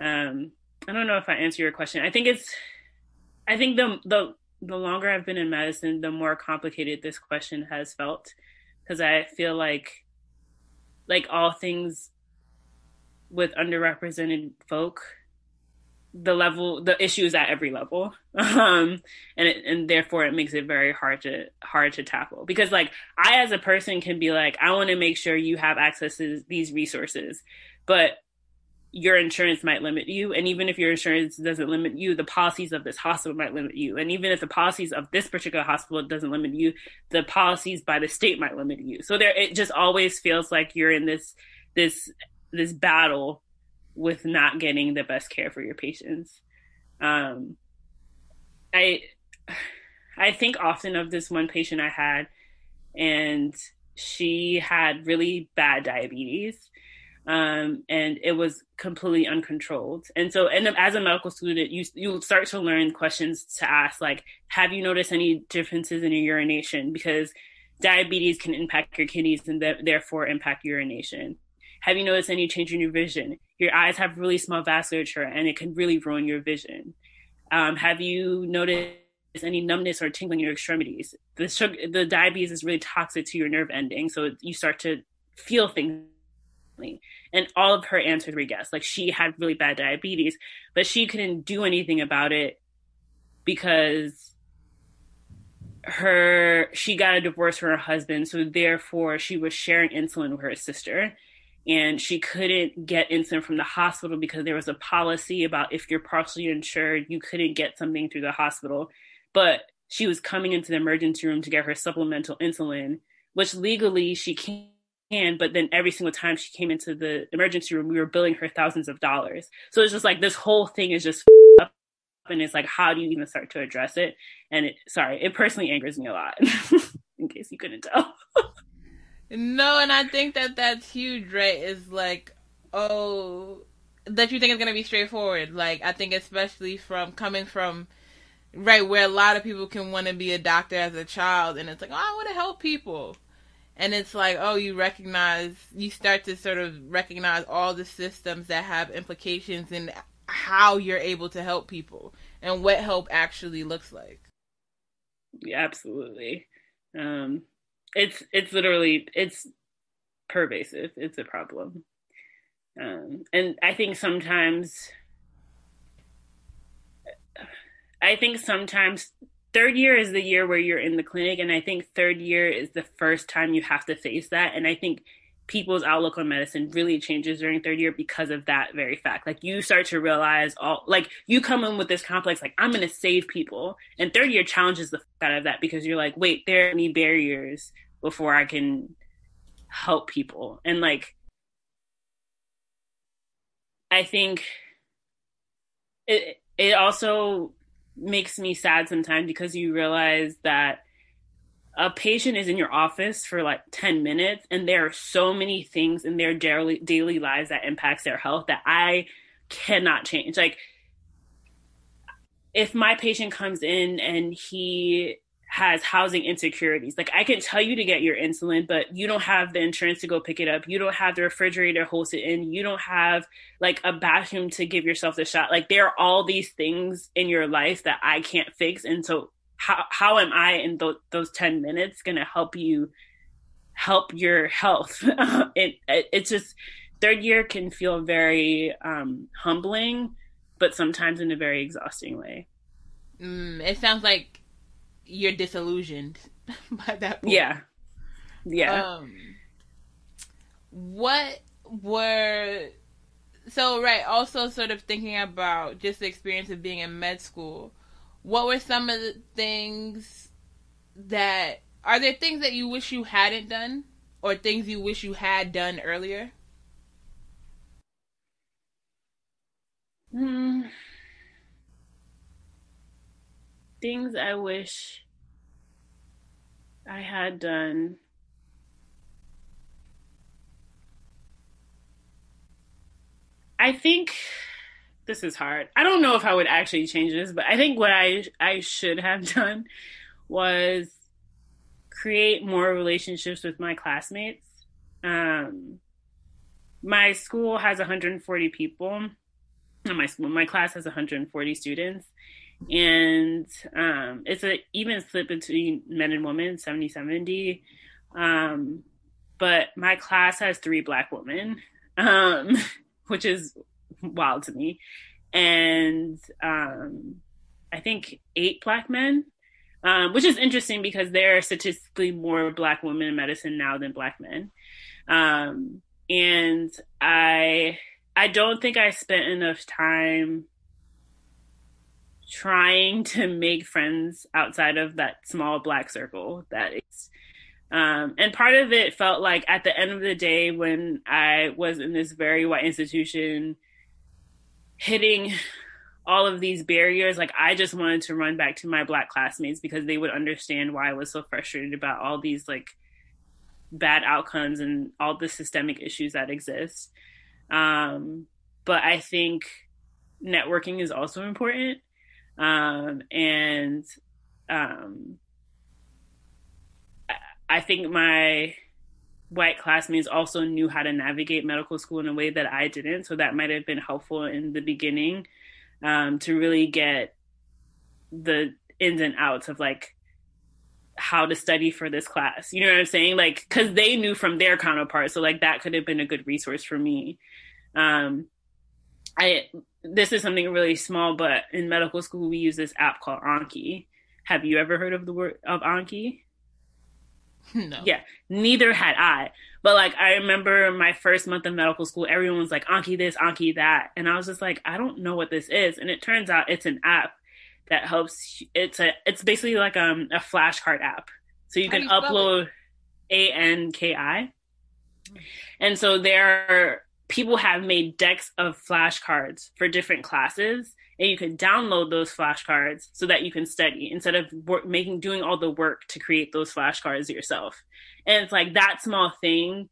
Um, I don't know if I answer your question. I think it's, I think the the the longer I've been in medicine, the more complicated this question has felt, because I feel like, like all things with underrepresented folk, the level the issue is at every level. Um and it, and therefore it makes it very hard to hard to tackle. Because like i as a person can be like i want to make sure you have access to these resources. But your insurance might limit you. And even if your insurance doesn't limit you the policies of this hospital might limit you. And even if the policies of this particular hospital doesn't limit you the policies by the state might limit you. So there it just always feels like you're in this this this battle with not getting the best care for your patients. Um, I I think often of this one patient I had, and she had really bad diabetes, um, and it was completely uncontrolled. And so, and as a medical student, you you start to learn questions to ask, like, have you noticed any differences in your urination? Because diabetes can impact your kidneys and th- therefore impact urination. Have you noticed any change in your vision? Your eyes have really small vasculature and it can really ruin your vision. Um, have you noticed any numbness or tingling in your extremities? The sugar, the diabetes is really toxic to your nerve ending, so you start to feel things And all of her answers were yes. Like she had really bad diabetes, but she couldn't do anything about it because her she got a divorce from her husband, so therefore she was sharing insulin with her sister. And she couldn't get insulin from the hospital because there was a policy about if you're partially insured, you couldn't get something through the hospital. But she was coming into the emergency room to get her supplemental insulin, which legally she can, but then every single time she came into the emergency room, we were billing her thousands of dollars. So it's just like this whole thing is just up, and it's like, how do you even start to address it? And it, sorry, it personally angers me a lot, in case you couldn't tell. no, and I think that that's huge, right? Is like, oh, that you think is going to be straightforward. Like, I think especially from coming from right where a lot of people can want to be a doctor as a child and it's like oh i want to help people and it's like oh you recognize you start to sort of recognize all the systems that have implications in how you're able to help people and what help actually looks like. Yeah, absolutely. Um it's it's literally it's pervasive. It's a problem. Um and i think sometimes I think sometimes third year is the year where you're in the clinic, and I think third year is the first time you have to face that. And I think people's outlook on medicine really changes during third year because of that very fact. Like you start to realize all like you come in with this complex, like I'm gonna save people. And third year challenges the fuck out of that because you're like, wait, there are any barriers before I can help people. And like I think it it also makes me sad sometimes because you realize that a patient is in your office for like 10 minutes and there are so many things in their daily daily lives that impacts their health that I cannot change. Like if my patient comes in and he has housing insecurities. Like I can tell you to get your insulin, but you don't have the insurance to go pick it up. You don't have the refrigerator to host it in. You don't have like a bathroom to give yourself the shot. Like there are all these things in your life that I can't fix. And so how how am I in th- those 10 minutes going to help you help your health? it, it it's just third year can feel very um humbling, but sometimes in a very exhausting way. Mm, it sounds like you're disillusioned by that point. Yeah. Yeah. Um, what were so right also sort of thinking about just the experience of being in med school what were some of the things that are there things that you wish you hadn't done or things you wish you had done earlier hmm things I wish I had done. I think this is hard. I don't know if I would actually change this, but I think what I I should have done was create more relationships with my classmates. Um, my school has 140 people. My school, my class has 140 students, and um, it's an even split between men and women 70 70 um, but my class has three black women um, which is wild to me. And um, i think eight black men um, which is interesting because there are statistically more black women in medicine now than black men. Um, and i i don't think i spent enough time trying to make friends outside of that small black circle that is um, and part of it felt like at the end of the day when i was in this very white institution hitting all of these barriers like i just wanted to run back to my black classmates because they would understand why i was so frustrated about all these like bad outcomes and all the systemic issues that exist. Um, but i think networking is also important um, and um, I think my white classmates also knew how to navigate medical school in a way that I didn't. So that might have been helpful in the beginning um, to really get the ins and outs of like how to study for this class. You know what I'm saying? Like, cause they knew from their counterparts. So like that could have been a good resource for me. Um, I, this is something really small, but in medical school, we use this app called Anki. Have you ever heard of the word of Anki? No. Yeah, neither had I. But like, I remember my first month of medical school, everyone was like, Anki this, Anki that. And I was just like, I don't know what this is. And it turns out it's an app that helps. It's a, it's basically like um, a flashcard app. So you How can you upload A N K I. And so there are people have made decks of flashcards for different classes and you can download those flashcards so that you can study instead of work, making doing all the work to create those flashcards yourself. And it's like that small thing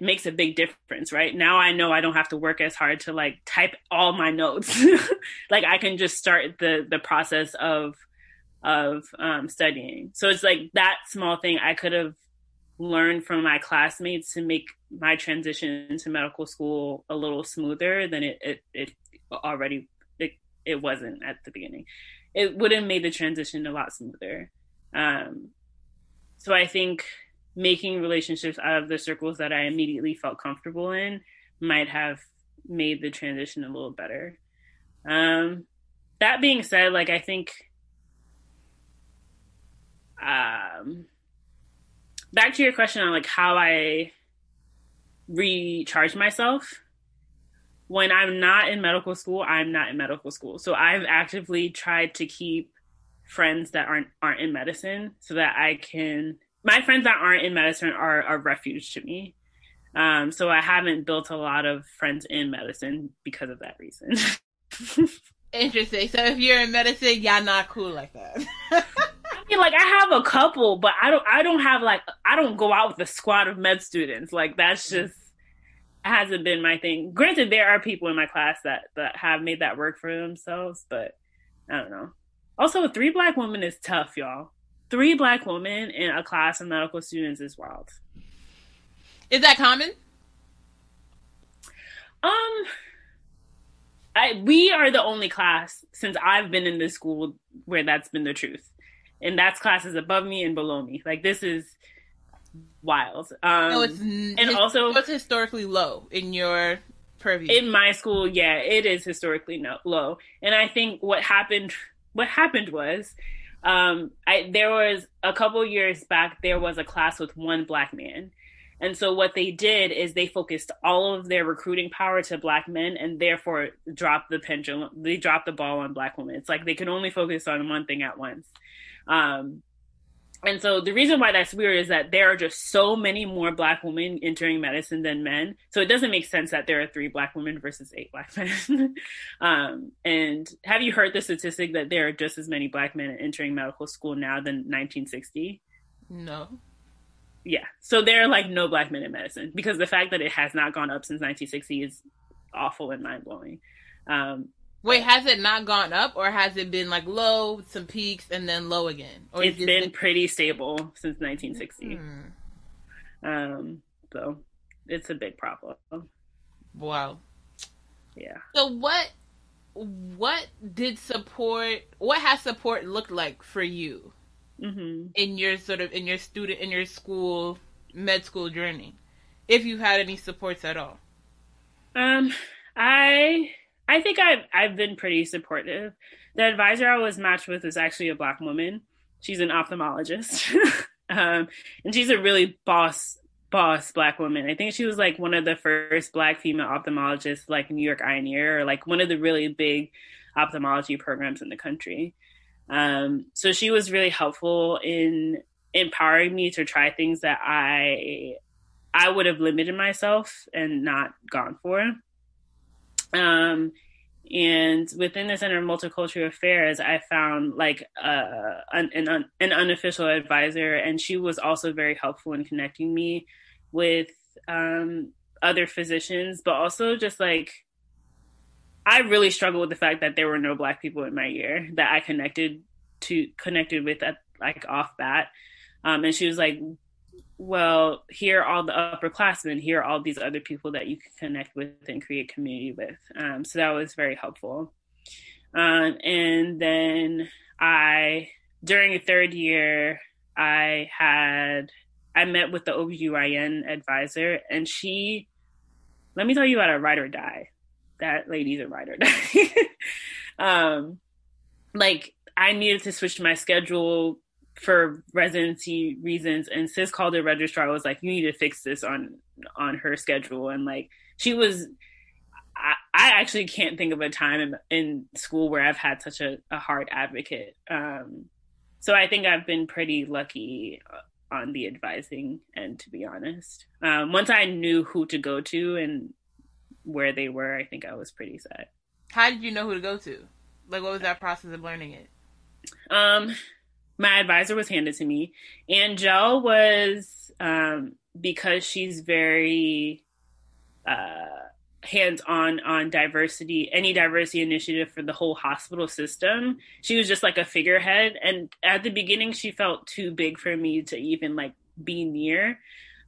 makes a big difference right? Now i know i don't have to work as hard to like type all my notes. Like i can just start the the process of of um, studying. So it's like that small thing i could have learned from my classmates to make my transition into medical school a little smoother than it it, it already it, it wasn't at the beginning. It would have made the transition a lot smoother. Um, so i think making relationships out of the circles that i immediately felt comfortable in might have made the transition a little better. Um, that being said like i think um, back to your question on like how I recharge myself. When I'm not in medical school, I'm not in medical school. So I've actively tried to keep friends that aren't aren't in medicine so that I can my friends that aren't in medicine are a refuge to me. Um, so I haven't built a lot of friends in medicine because of that reason. Interesting. So if you're in medicine, y'all not cool like that. Like I have a couple, but I don't. I don't have like I don't go out with a squad of med students. Like that's just hasn't been my thing. Granted, there are people in my class that that have made that work for themselves, but I don't know. Also, three black women is tough, y'all. Three black women in a class of medical students is wild. Is that common? Um, I we are the only class since I've been in this school where that's been the truth, and that's classes above me and below me. Like this is wild. Um, no, it's and also- what's historically low in your purview. in my school, yeah, it is historically no, low. And I think what happened, what happened was, um, I there was a couple years back there was a class with one black man, and so what they did is they focused all of their recruiting power to black men, and therefore dropped the pendulum. They dropped the ball on black women. It's like they could only focus on one thing at once. Um, and so the reason why that's weird is that there are just so many more black women entering medicine than men. So it doesn't make sense that there are three black women versus eight black men. um, and have you heard the statistic that there are just as many black men entering medical school now than 1960? no. Yeah. So there are like no black men in medicine because the fact that it has not gone up since 1960 is awful and mind blowing. Um, Wait, has it not gone up, or has it been like low, some peaks, and then low again? Or it's it- been pretty stable since 1960. Hmm. Um, so it's a big problem. Wow. Yeah. So what? What did support? What has support looked like for you hmm in your sort of in your student in your school med school journey, if you had any supports at all? Um, I I think I've I've been pretty supportive. The advisor I was matched with is actually a black woman. She's an ophthalmologist, um, and she's a really boss boss black woman. I think she was like one of the first black female ophthalmologists, like New York Eye and Ear, or like one of the really big ophthalmology programs in the country. Um, so she was really helpful in empowering me to try things that I I would have limited myself and not gone for. Um, and within the Center of Multicultural Affairs, I found like uh, an, an an unofficial advisor, and she was also very helpful in connecting me with um, other physicians, but also just like I really struggled with the fact that there were no Black people in my year that I connected to connected with at like off bat. Um, and she was like, well, here are all the upperclassmen, here are all these other people that you can connect with and create community with. Um, so that was very helpful. Um, and then I, during a third year, I had I met with the OBGYN advisor and she let me tell you about a ride or die. That lady's a ride or die. um like I needed to switch my schedule for residency reasons and sis called the registrar I was like you need to fix this on on her schedule and like she was I, I actually can't think of a time in, in school where I've had such a, a hard advocate. Um, so I think I've been pretty lucky on the advising end, to be honest. Um, once I knew who to go to and where they were, I think I was pretty set. How did you know who to go to? Like, what was that process of learning it? Um, my advisor was handed to me. and Angel was um, because she's very uh, hands on on diversity, any diversity initiative for the whole hospital system. She was just like a figurehead, and at the beginning, she felt too big for me to even like be near.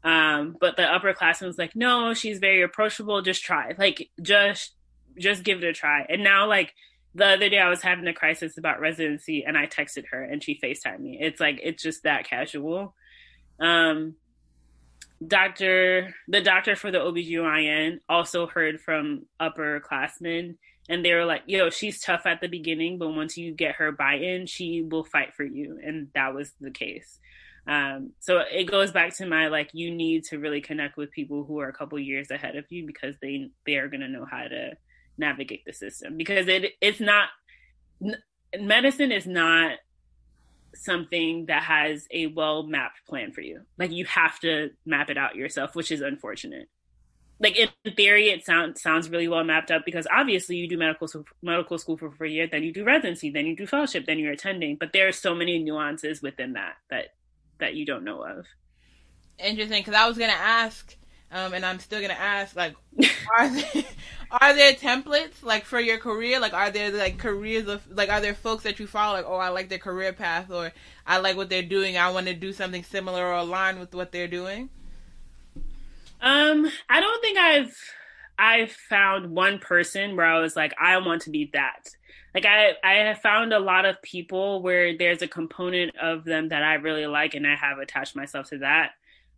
Um, but the upperclassmen was like, no, she's very approachable. Just try, like, just just give it a try. And now, like the other day, I was having a crisis about residency, and I texted her, and she Facetimed me. It's like it's just that casual. Um, doctor the doctor for the OBGYN also heard from upperclassmen and they were like, yo, she's tough at the beginning, but once you get her buy-in, she will fight for you. And that was the case. Um, so it goes back to my like you need to really connect with people who are a couple years ahead of you because they they are gonna know how to navigate the system because it it's not medicine is not something that has a well mapped plan for you. Like you have to map it out yourself, which is unfortunate. Like in theory, it sounds sounds really well mapped up because obviously you do medical medical school for, for a year, then you do residency, then you do fellowship, then you're attending. But there are so many nuances within that that that you don't know of. Interesting, because I was gonna ask um, and I'm still gonna ask, like, are there are there templates like for your career? Like, are there like careers of like are there folks that you follow? Like, oh, I like their career path, or I like what they're doing. I want to do something similar or align with what they're doing. Um, I don't think I've I've found one person where I was like, I want to be that. Like I I have found a lot of people where there's a component of them that I really like, and I have attached myself to that.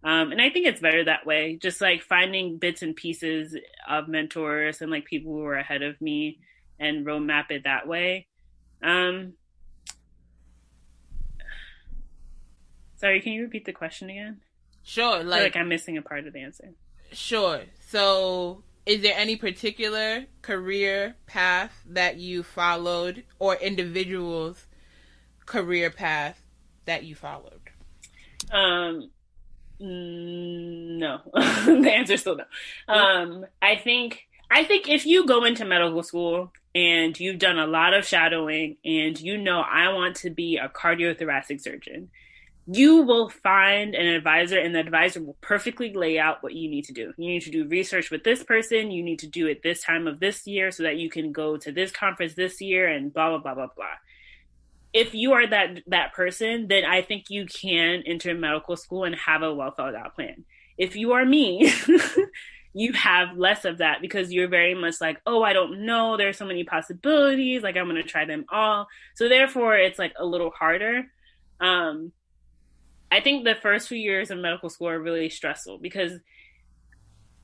Um, and I think it's better that way, just like finding bits and pieces of mentors and like people who are ahead of me and roadmap it that way. Um, sorry, can you repeat the question again? Sure. Like, like I'm missing a part of the answer. Sure. So, is there any particular career path that you followed or individuals' career path that you followed? Um, no, the answer is still no. Um, I think I think if you go into medical school and you've done a lot of shadowing and you know I want to be a cardiothoracic surgeon, you will find an advisor and the advisor will perfectly lay out what you need to do. You need to do research with this person, you need to do it this time of this year so that you can go to this conference this year and blah blah blah blah blah if you are that that person, then I think you can enter medical school and have a well thought out plan. If you are me, you have less of that because you're very much like, oh, I don't know. There's so many possibilities. Like I'm going to try them all. So therefore, it's like a little harder. Um, I think the first few years of medical school are really stressful because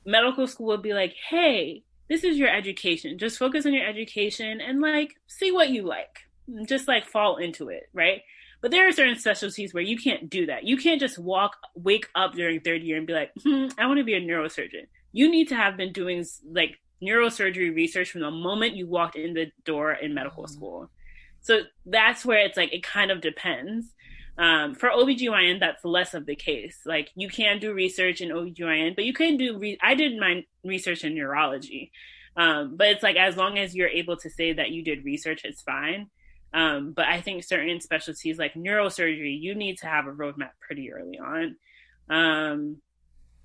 medical school would be like, hey, this is your education. Just focus on your education and like see what you like just like fall into it, right? But there are certain specialties where you can't do that. You can't just walk, wake up during third year and be like, hmm, I want to be a neurosurgeon. You need to have been doing like neurosurgery research from the moment you walked in the door in medical mm-hmm. school. So that's where it's like, it kind of depends. Um, for OBGYN, that's less of the case. Like you can do research in OBGYN, but you can do, re- I did my research in neurology. Um, but it's like, as long as you're able to say that you did research, it's fine. Um, but I think certain specialties like neurosurgery, you need to have a roadmap pretty early on. Um,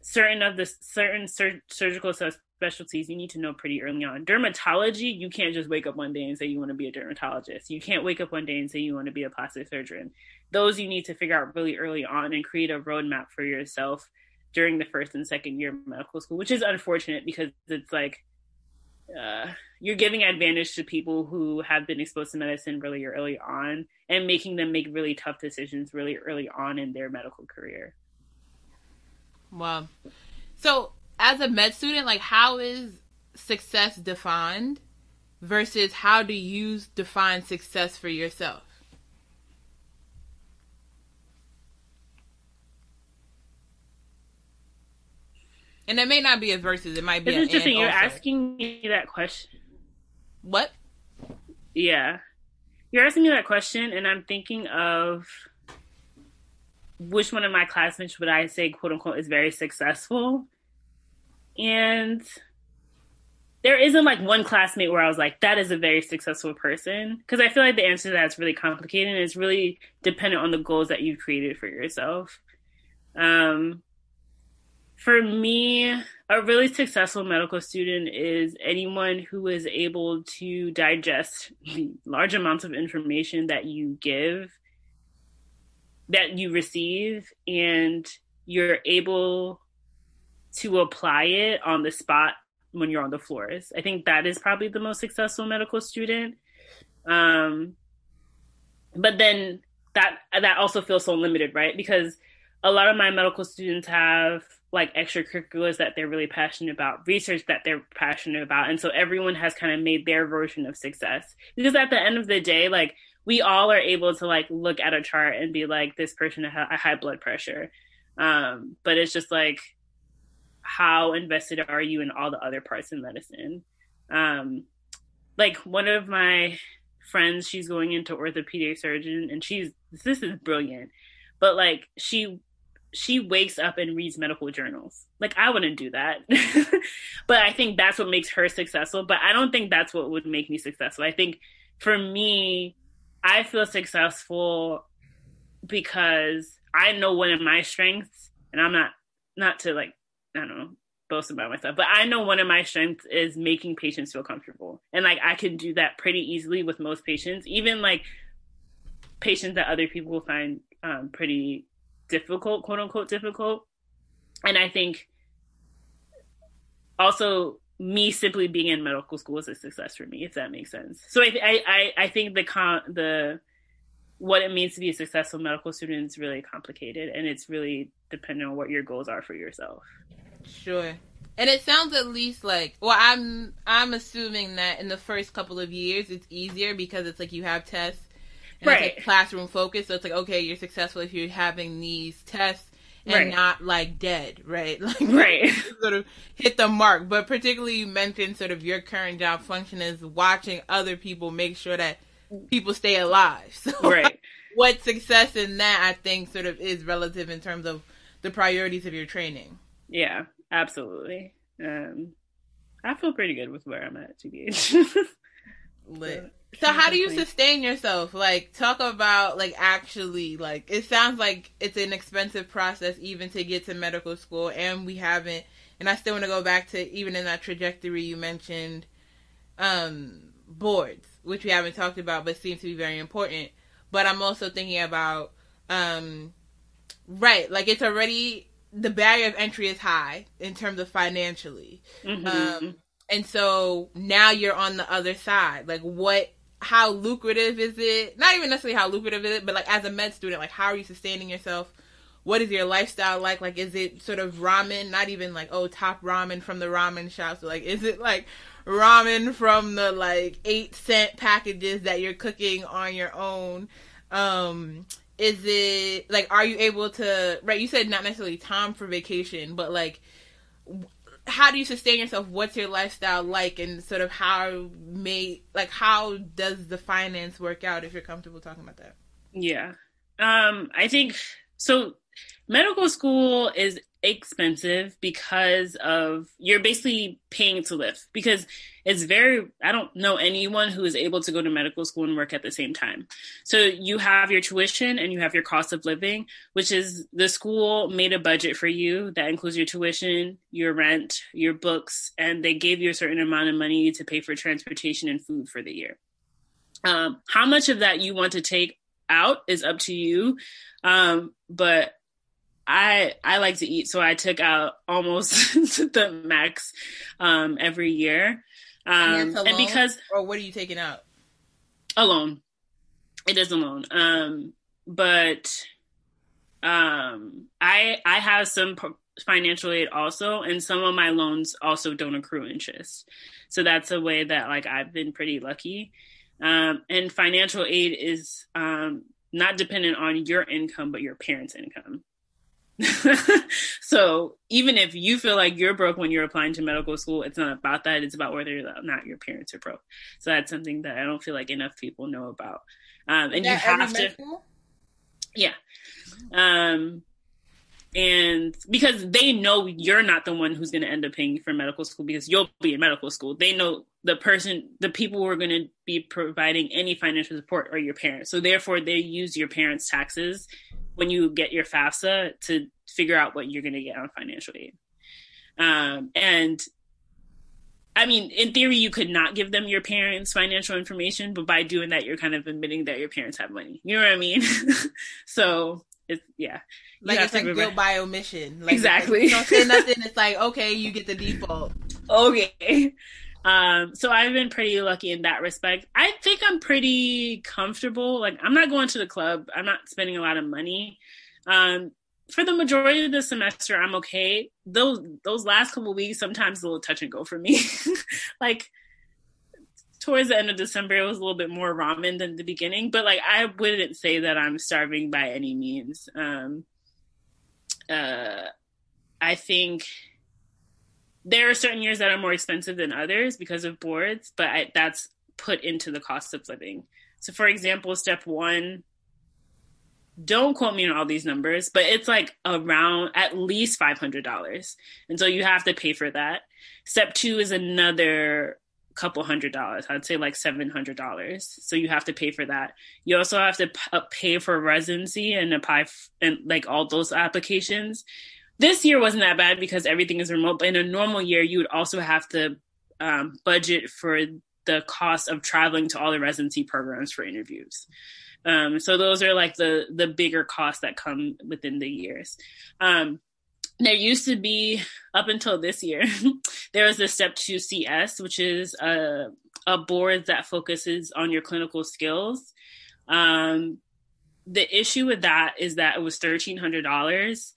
certain of the certain sur- surgical specialties you need to know pretty early on. Dermatology, you can't just wake up one day and say you want to be a dermatologist. You can't wake up one day and say you want to be a plastic surgeon. Those you need to figure out really early on and create a roadmap for yourself during the first and second year of medical school, which is unfortunate because it's like uh, you're giving advantage to people who have been exposed to medicine really early on and making them make really tough decisions really early on in their medical career. Wow. So, as a med student, like how is success defined versus how do you define success for yourself? And it may not be a versus, it might be. It's interesting. You're also. asking me that question. What? Yeah, you're asking me that question, and I'm thinking of which one of my classmates would I say, quote unquote, is very successful, and there isn't like one classmate where I was like, that is a very successful person. Because I feel like the answer to that is really complicated and it's really dependent on the goals that you've created for yourself. Um, for me, a really successful medical student is anyone who is able to digest the large amounts of information that you give, that you receive, and you're able to apply it on the spot when you're on the floors. I think that is probably the most successful medical student. Um, but then that that also feels so limited, right? Because a lot of my medical students have like extracurriculars that they're really passionate about, research that they're passionate about. And so everyone has kind of made their version of success. Because at the end of the day, like we all are able to like look at a chart and be like, this person has a high blood pressure. Um, but it's just like, how invested are you in all the other parts in medicine? Um, like one of my friends, she's going into orthopedic surgeon and she's, this is brilliant, but like she she wakes up and reads medical journals. Like I wouldn't do that. but I think that's what makes her successful, but I don't think that's what would make me successful. I think for me, I feel successful because I know one of my strengths and I'm not not to like I don't know boast about myself, but I know one of my strengths is making patients feel comfortable. And like I can do that pretty easily with most patients, even like patients that other people find um, pretty difficult, quote unquote difficult. And I think also me simply being in medical school is a success for me, if that makes sense. So I I I think the con the what it means to be a successful medical student is really complicated, and it's really dependent on what your goals are for yourself. Sure. And it sounds at least like well I'm I'm assuming that in the first couple of years it's easier because it's like you have tests and right. like classroom focused. So it's like, okay, you're successful if you're having these tests and right. not like dead, right? Like, right. sort of hit the mark. But particularly, you mentioned sort of your current job function is watching other people make sure that people stay alive. So, right. what success in that, I think, sort of is relative in terms of the priorities of your training. Yeah, absolutely. Um, I feel pretty good with where I'm at, TBH. Lit. So how do you sustain yourself? Like talk about like actually like it sounds like it's an expensive process even to get to medical school and we haven't and I still want to go back to even in that trajectory you mentioned um boards, which we haven't talked about but seem to be very important. But I'm also thinking about um right, like it's already the barrier of entry is high in terms of financially. Mm-hmm. Um and so now you're on the other side. Like what how lucrative is it? Not even necessarily how lucrative is it, but like as a med student, like how are you sustaining yourself? What is your lifestyle like? Like is it sort of ramen? Not even like oh top ramen from the ramen shops. Like is it like ramen from the like eight cent packages that you're cooking on your own? Um is it like are you able to right you said not necessarily time for vacation but like how do you sustain yourself? What's your lifestyle like, and sort of how may like how does the finance work out? If you're comfortable talking about that. Yeah, um, I think so. Medical school is expensive because of you're basically paying to live because it's very I don't know anyone who is able to go to medical school and work at the same time. So you have your tuition and you have your cost of living, which is the school made a budget for you that includes your tuition, your rent, your books, and they gave you a certain amount of money to pay for transportation and food for the year. Um, how much of that you want to take out is up to you. Um, but I I like to eat, so I took out almost the max um, every year. Um, and, and because or what are you taking out? Alone. It is alone. Um, but um, I I have some financial aid also, and some of my loans also don't accrue interest. So that's a way that like I've been pretty lucky. Um, and financial aid is um, not dependent on your income, but your parents' income. so even if you feel like you're broke when you're applying to medical school, it's not about that. It's about whether or not your parents are broke. So that's something that I don't feel like enough people know about. Um, and you have to, yeah. Um, and because they know you're not the one who's going to end up paying for medical school because you'll be in medical school they know the person the people who are going to be providing any financial support are your parents so therefore they use your parents taxes when you get your fafsa to figure out what you're going to get on financial aid um, and I mean, in theory, you could not give them your parents' financial information, but by doing that, you're kind of admitting that your parents have money. You know what I mean? so it's yeah. like it's like guilt by omission. Like, exactly. Like, don't say nothing. It's like okay, you get the default. Okay. Um, so I've been pretty lucky in that respect. I think I'm pretty comfortable. Like I'm not going to the club. I'm not spending a lot of money. Um, for the majority of the semester, I'm okay. Those those last couple weeks, sometimes a little touch and go for me. like towards the end of December, it was a little bit more ramen than the beginning, but like I wouldn't say that I'm starving by any means. Um, uh, I think there are certain years that are more expensive than others because of boards, but I, that's put into the cost of living. So, for example, step one, don't quote me on all these numbers, but it's like around at least $500. And so you have to pay for that. Step two is another couple hundred dollars. I'd say like seven hundred dollars. So you have to pay for that. You also have to p- uh, pay for residency and apply f- and like all those applications. This year wasn't that bad because everything is remote. But in a normal year, you would also have to um, budget for the cost of traveling to all the residency programs for interviews. Um, so those are like the the bigger costs that come within the years. Um, there used to be up until this year there was a step 2 cs which is a, a board that focuses on your clinical skills um, the issue with that is that it was $1300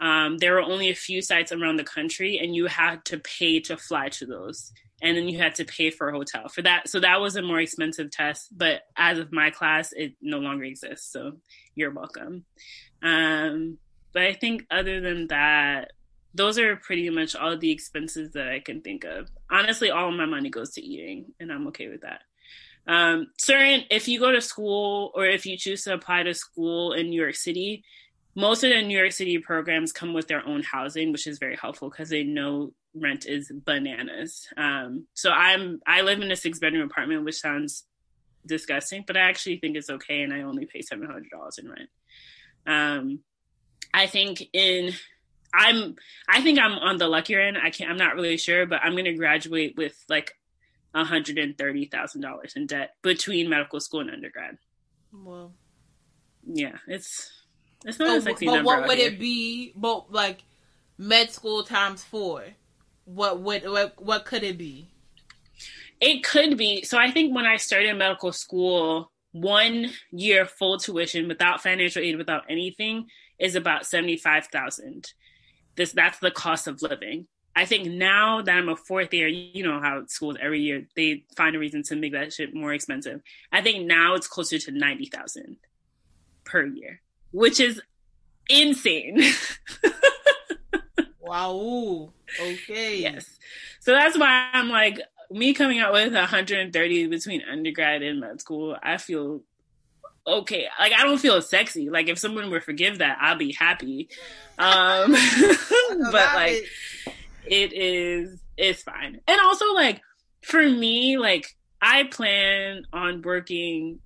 um, there were only a few sites around the country and you had to pay to fly to those and then you had to pay for a hotel for that so that was a more expensive test but as of my class it no longer exists so you're welcome um, but I think other than that, those are pretty much all the expenses that I can think of. Honestly, all of my money goes to eating, and I'm okay with that. Um, certain, if you go to school or if you choose to apply to school in New York City, most of the New York City programs come with their own housing, which is very helpful because they know rent is bananas. Um, so I'm I live in a six bedroom apartment, which sounds disgusting, but I actually think it's okay, and I only pay seven hundred dollars in rent. Um, I think in I'm I think I'm on the luckier end. I can't I'm not really sure, but I'm gonna graduate with like hundred and thirty thousand dollars in debt between medical school and undergrad. Well yeah, it's it's not oh, a sexy but number. what would here. it be but like med school times four? What would what what could it be? It could be. So I think when I started medical school, one year full tuition without financial aid, without anything, is about 75,000. This that's the cost of living. I think now that I'm a fourth year, you know how schools every year they find a reason to make that shit more expensive. I think now it's closer to 90,000 per year, which is insane. wow. Okay. Yes. So that's why I'm like me coming out with 130 between undergrad and med school, I feel okay. Like I don't feel sexy. Like if someone would forgive that, I'll be happy. Um, but like it is, it's fine. And also like for me, like I plan on working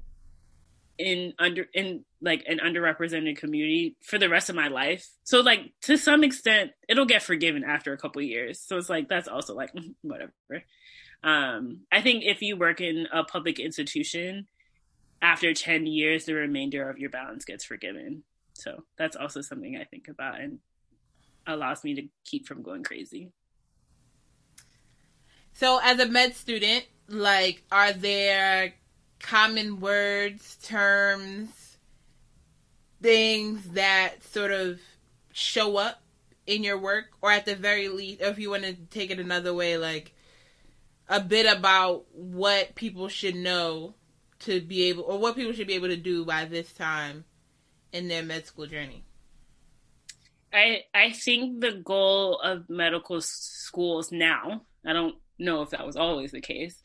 in under in like an underrepresented community for the rest of my life. So like to some extent, it'll get forgiven after a couple years. So it's like that's also like whatever. Um, I think if you work in a public institution, after 10 years, the remainder of your balance gets forgiven. So that's also something I think about and allows me to keep from going crazy. So, as a med student, like, are there common words, terms, things that sort of show up in your work, or at the very least, if you want to take it another way, like a bit about what people should know to be able, or what people should be able to do by this time in their med school journey? I I think the goal of medical schools now, I don't know if that was always the case.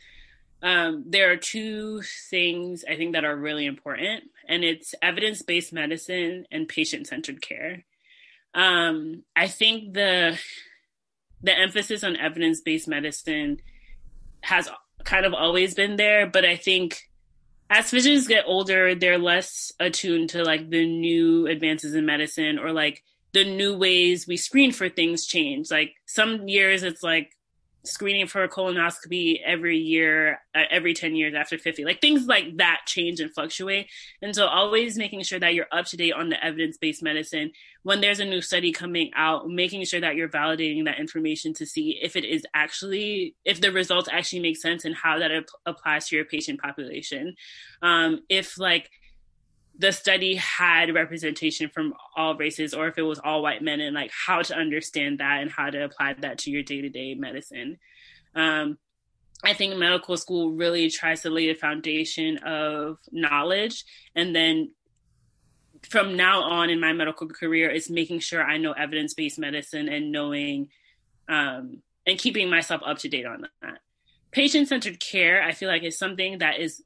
Um, there are two things I think that are really important, and it's evidence based medicine and patient centered care. Um, I think the the emphasis on evidence based medicine has kind of always been there, but I think as physicians get older, they're less attuned to like the new advances in medicine or like the new ways we screen for things change. Like some years it's like screening for a colonoscopy every year, uh, every 10 years after 50. Like things like that change and fluctuate. And so always making sure that you're up to date on the evidence based medicine. When there's a new study coming out, making sure that you're validating that information to see if it is actually, if the results actually make sense and how that ap- applies to your patient population. Um, if like, the study had representation from all races or if it was all white men and like how to understand that and how to apply that to your day-to-day medicine. Um, i think medical school really tries to lay the foundation of knowledge and then from now on in my medical career is making sure i know evidence-based medicine and knowing um, and keeping myself up to date on that. Patient-centered care i feel like is something that is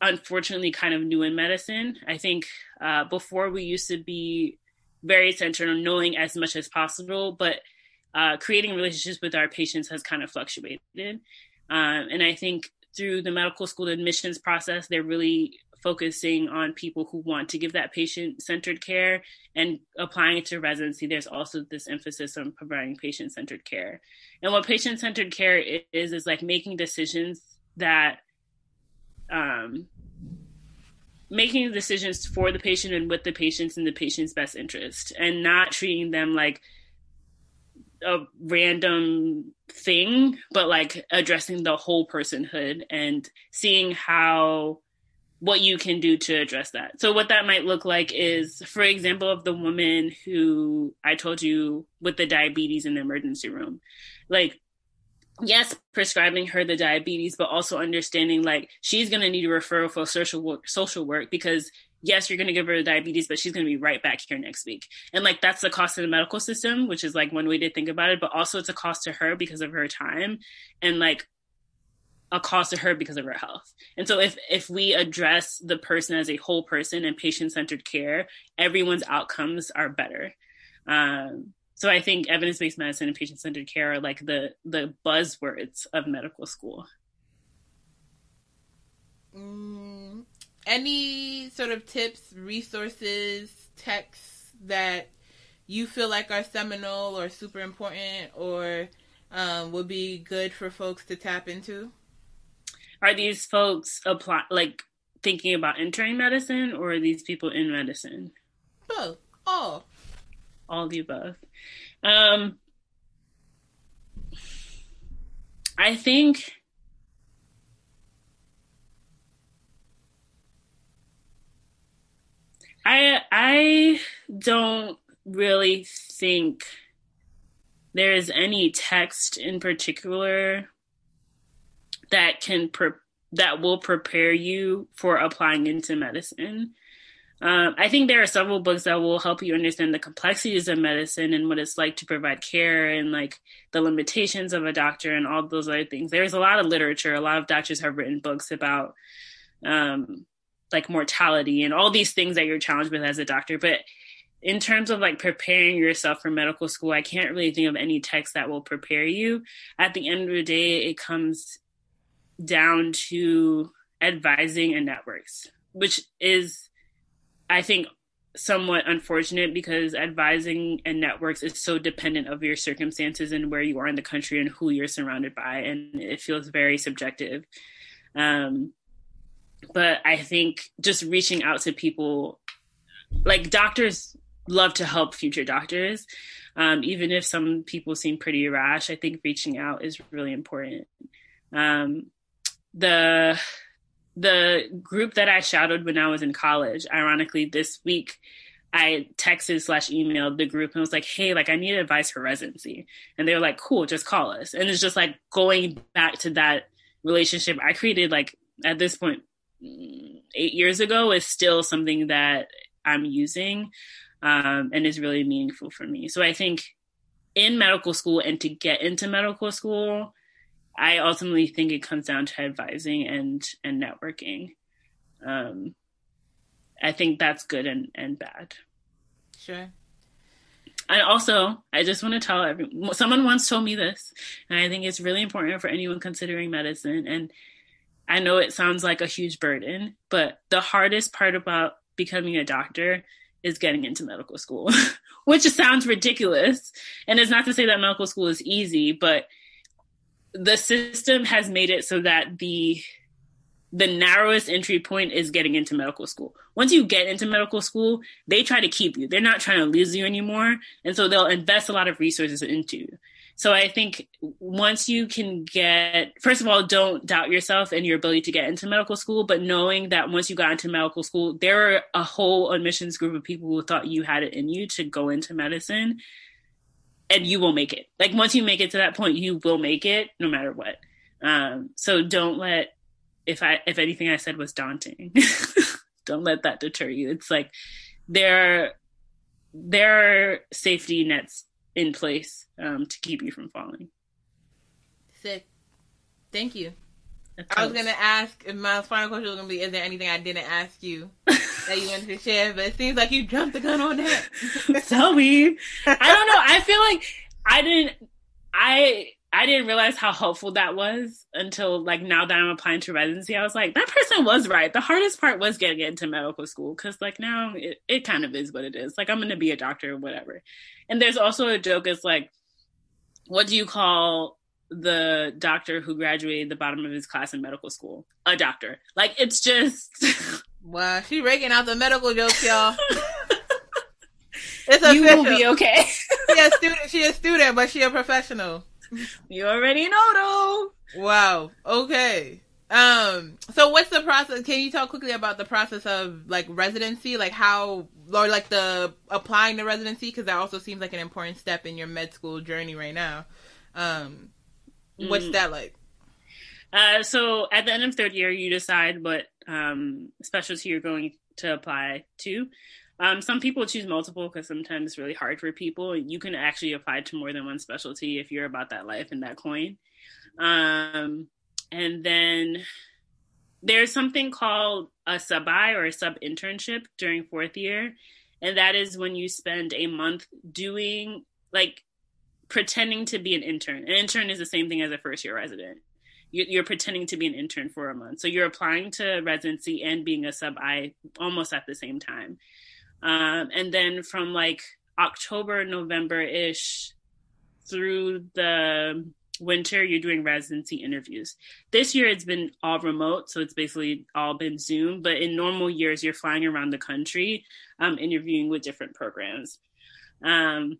unfortunately kind of new in medicine. I think uh, before we used to be very centered on knowing as much as possible, but uh, creating relationships with our patients has kind of fluctuated. Um, and I think through the medical school admissions process, they're really focusing on people who want to give that patient centered care and applying it to residency. There's also this emphasis on providing patient centered care. And what patient centered care is, is like making decisions that um, making decisions for the patient and with the patients in the patient's best interest and not treating them like a random thing, but like addressing the whole personhood and seeing how what you can do to address that. So what that might look like is, for example, of the woman who I told you with the diabetes in the emergency room, like yes, prescribing her the diabetes, but also understanding like she's going to need a referral for social work, social work because yes, you're going to give her the diabetes, but she's going to be right back here next week. And like that's the cost of the medical system, which is like one way to think about it, but also it's a cost to her because of her time and like a cost to her because of her health. And so if if we address the person as a whole person and patient-centered care, everyone's outcomes are better. Um, so I think evidence-based medicine and patient-centered care are like the the buzzwords of medical school. Mm, any sort of tips, resources, texts that you feel like are seminal or super important or um, would be good for folks to tap into? Are these folks apply like thinking about entering medicine, or are these people in medicine? Both. All all the above. Um, I think I I don't really think there is any text in particular that can pre- that will prepare you for applying into medicine. Um, I think there are several books that will help you understand the complexities of medicine and what it's like to provide care and like the limitations of a doctor and all those other things. There's a lot of literature. A lot of doctors have written books about um, like mortality and all these things that you're challenged with as a doctor. But in terms of like preparing yourself for medical school, I can't really think of any text that will prepare you. At the end of the day, it comes down to advising and networks, which is I think somewhat unfortunate because advising and networks is so dependent of your circumstances and where you are in the country and who you're surrounded by and it feels very subjective um, but i think just reaching out to people like doctors love to help future doctors. Um, even if some people seem pretty rash, I think reaching out is really important. Um, the the group that I shadowed when I was in college, ironically, this week I texted slash emailed the group and was like, hey, like I need advice for residency. And they were like, cool, just call us. And it's just like going back to that relationship I created like at this point eight years ago is still something that I'm using um, and is really meaningful for me. So I think in medical school and to get into medical school, I ultimately think it comes down to advising and and networking. Um, I think that's good and, and bad. Sure. And also, I just want to tell everyone, someone once told me this, and I think it's really important for anyone considering medicine. And I know it sounds like a huge burden, but the hardest part about becoming a doctor is getting into medical school, which sounds ridiculous. And it's not to say that medical school is easy, but the system has made it so that the the narrowest entry point is getting into medical school. Once you get into medical school, they try to keep you. They're not trying to lose you anymore. And so they'll invest a lot of resources into you. So I think once you can get, first of all, don't doubt yourself and your ability to get into medical school, but knowing that once you got into medical school, there are a whole admissions group of people who thought you had it in you to go into medicine and you will make it. Like once you make it to that point, you will make it no matter what. Um, so don't let if I if anything I said was daunting, don't let that deter you. It's like there are, there are safety nets in place um, to keep you from falling. Sick. Thank you. I was gonna ask if my final question was gonna be: Is there anything I didn't ask you that you wanted to share? But it seems like you jumped the gun on that. Zoe, I don't know. I feel like I didn't. I I didn't realize how helpful that was until like now that I'm applying to residency. I was like, that person was right. The hardest part was getting into medical school because like now it, it kind of is what it is. Like I'm gonna be a doctor or whatever. And there's also a joke is like, what do you call the doctor who graduated the bottom of his class in medical school? A doctor. Like it's just Wow, she raking out the medical jokes, y'all. it's you will be okay. she a student. She a student, but she a professional. You already know, though. Wow. Okay. Um. So, what's the process? Can you talk quickly about the process of like residency, like how, or like the applying to residency, because that also seems like an important step in your med school journey right now. Um, what's mm. that like? Uh, so at the end of third year, you decide what um, specialty you're going to apply to. Um, some people choose multiple because sometimes it's really hard for people. You can actually apply to more than one specialty if you're about that life and that coin. Um, and then there's something called a sub-I or a sub internship during fourth year. And that is when you spend a month doing like pretending to be an intern. An intern is the same thing as a first year resident you're pretending to be an intern for a month. So you're applying to residency and being a sub-I almost at the same time. Um, and then from like October, November ish through the winter, you're doing residency interviews. This year it's been all remote, so it's basically all been Zoom. But in normal years, you're flying around the country um, interviewing with different programs. Um,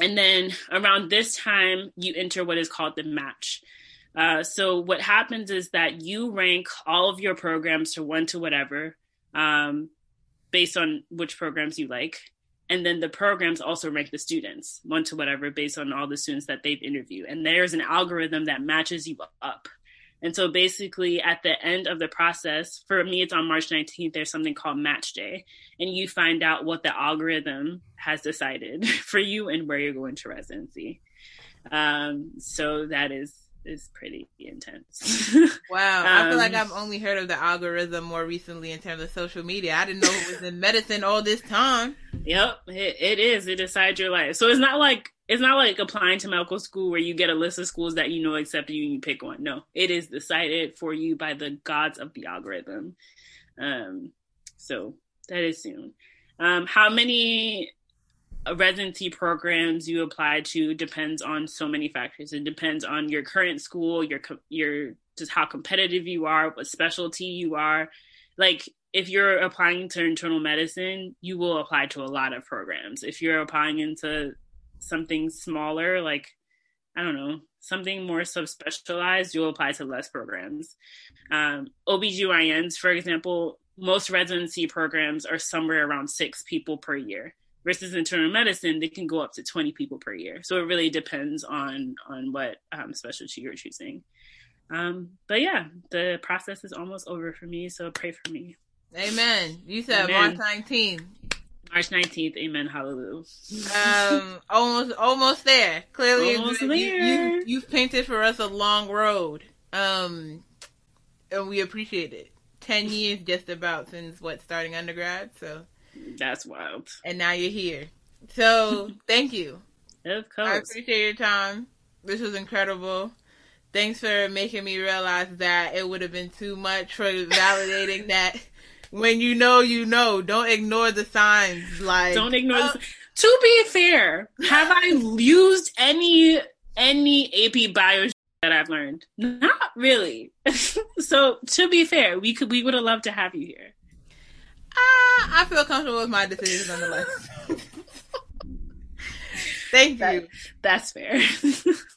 and then around this time, you enter what is called the match. Uh, so what happens is that you rank all of your programs to one to whatever, um, based on which programs you like, and then the programs also rank the students one to whatever based on all the students that they've interviewed. And there's an algorithm that matches you up. And so basically, at the end of the process, for me, it's on March 19th, there's something called Match Day. And you find out what the algorithm has decided for you and where you're going to residency. Um, so that is is pretty intense. wow. Um, I feel like um, I've only heard of the algorithm more recently in terms of social media. I didn't know it was in medicine all this time. Yep, it, it is. It decides your life. So it's not like it's not like applying to medical school where you get a list of schools that you know accept you and you pick one. No, it is decided for you by the gods of the algorithm. Um, so that is soon. Um, how many residency programs you apply to depends on so many factors. It depends on your current school, your your just how competitive you are, what specialty you are. Like if you're applying to internal medicine, you will apply to a lot of programs. If you're applying into something smaller, like I don't know, something more subspecialized, you'll apply to less programs. Um, OBGYNs, for example, most residency programs are somewhere around six people per year versus internal medicine they can go up to 20 people per year. So it really depends on on what um, specialty you're choosing. Um, but yeah the process is almost over for me so pray for me. Amen. You said amen. march 19th march 19th amen hallelujah. Um almost almost there. Clearly almost you, there. You, you, have painted for us a long road. Um and we appreciate it. 10 years just about since what starting undergrad so that's wild. And now you're here. So thank you. Of course. i appreciate your time. This was incredible. Thanks for making me realize that it would have been too much for validating that when you know you know. Don't ignore the signs like don't ignore uh, the to be fair have i used any any ap bio that I've learned. Not really. so to be fair, we could we would have loved to have you here. I feel comfortable with my decision nonetheless. Thank you. That, that's fair.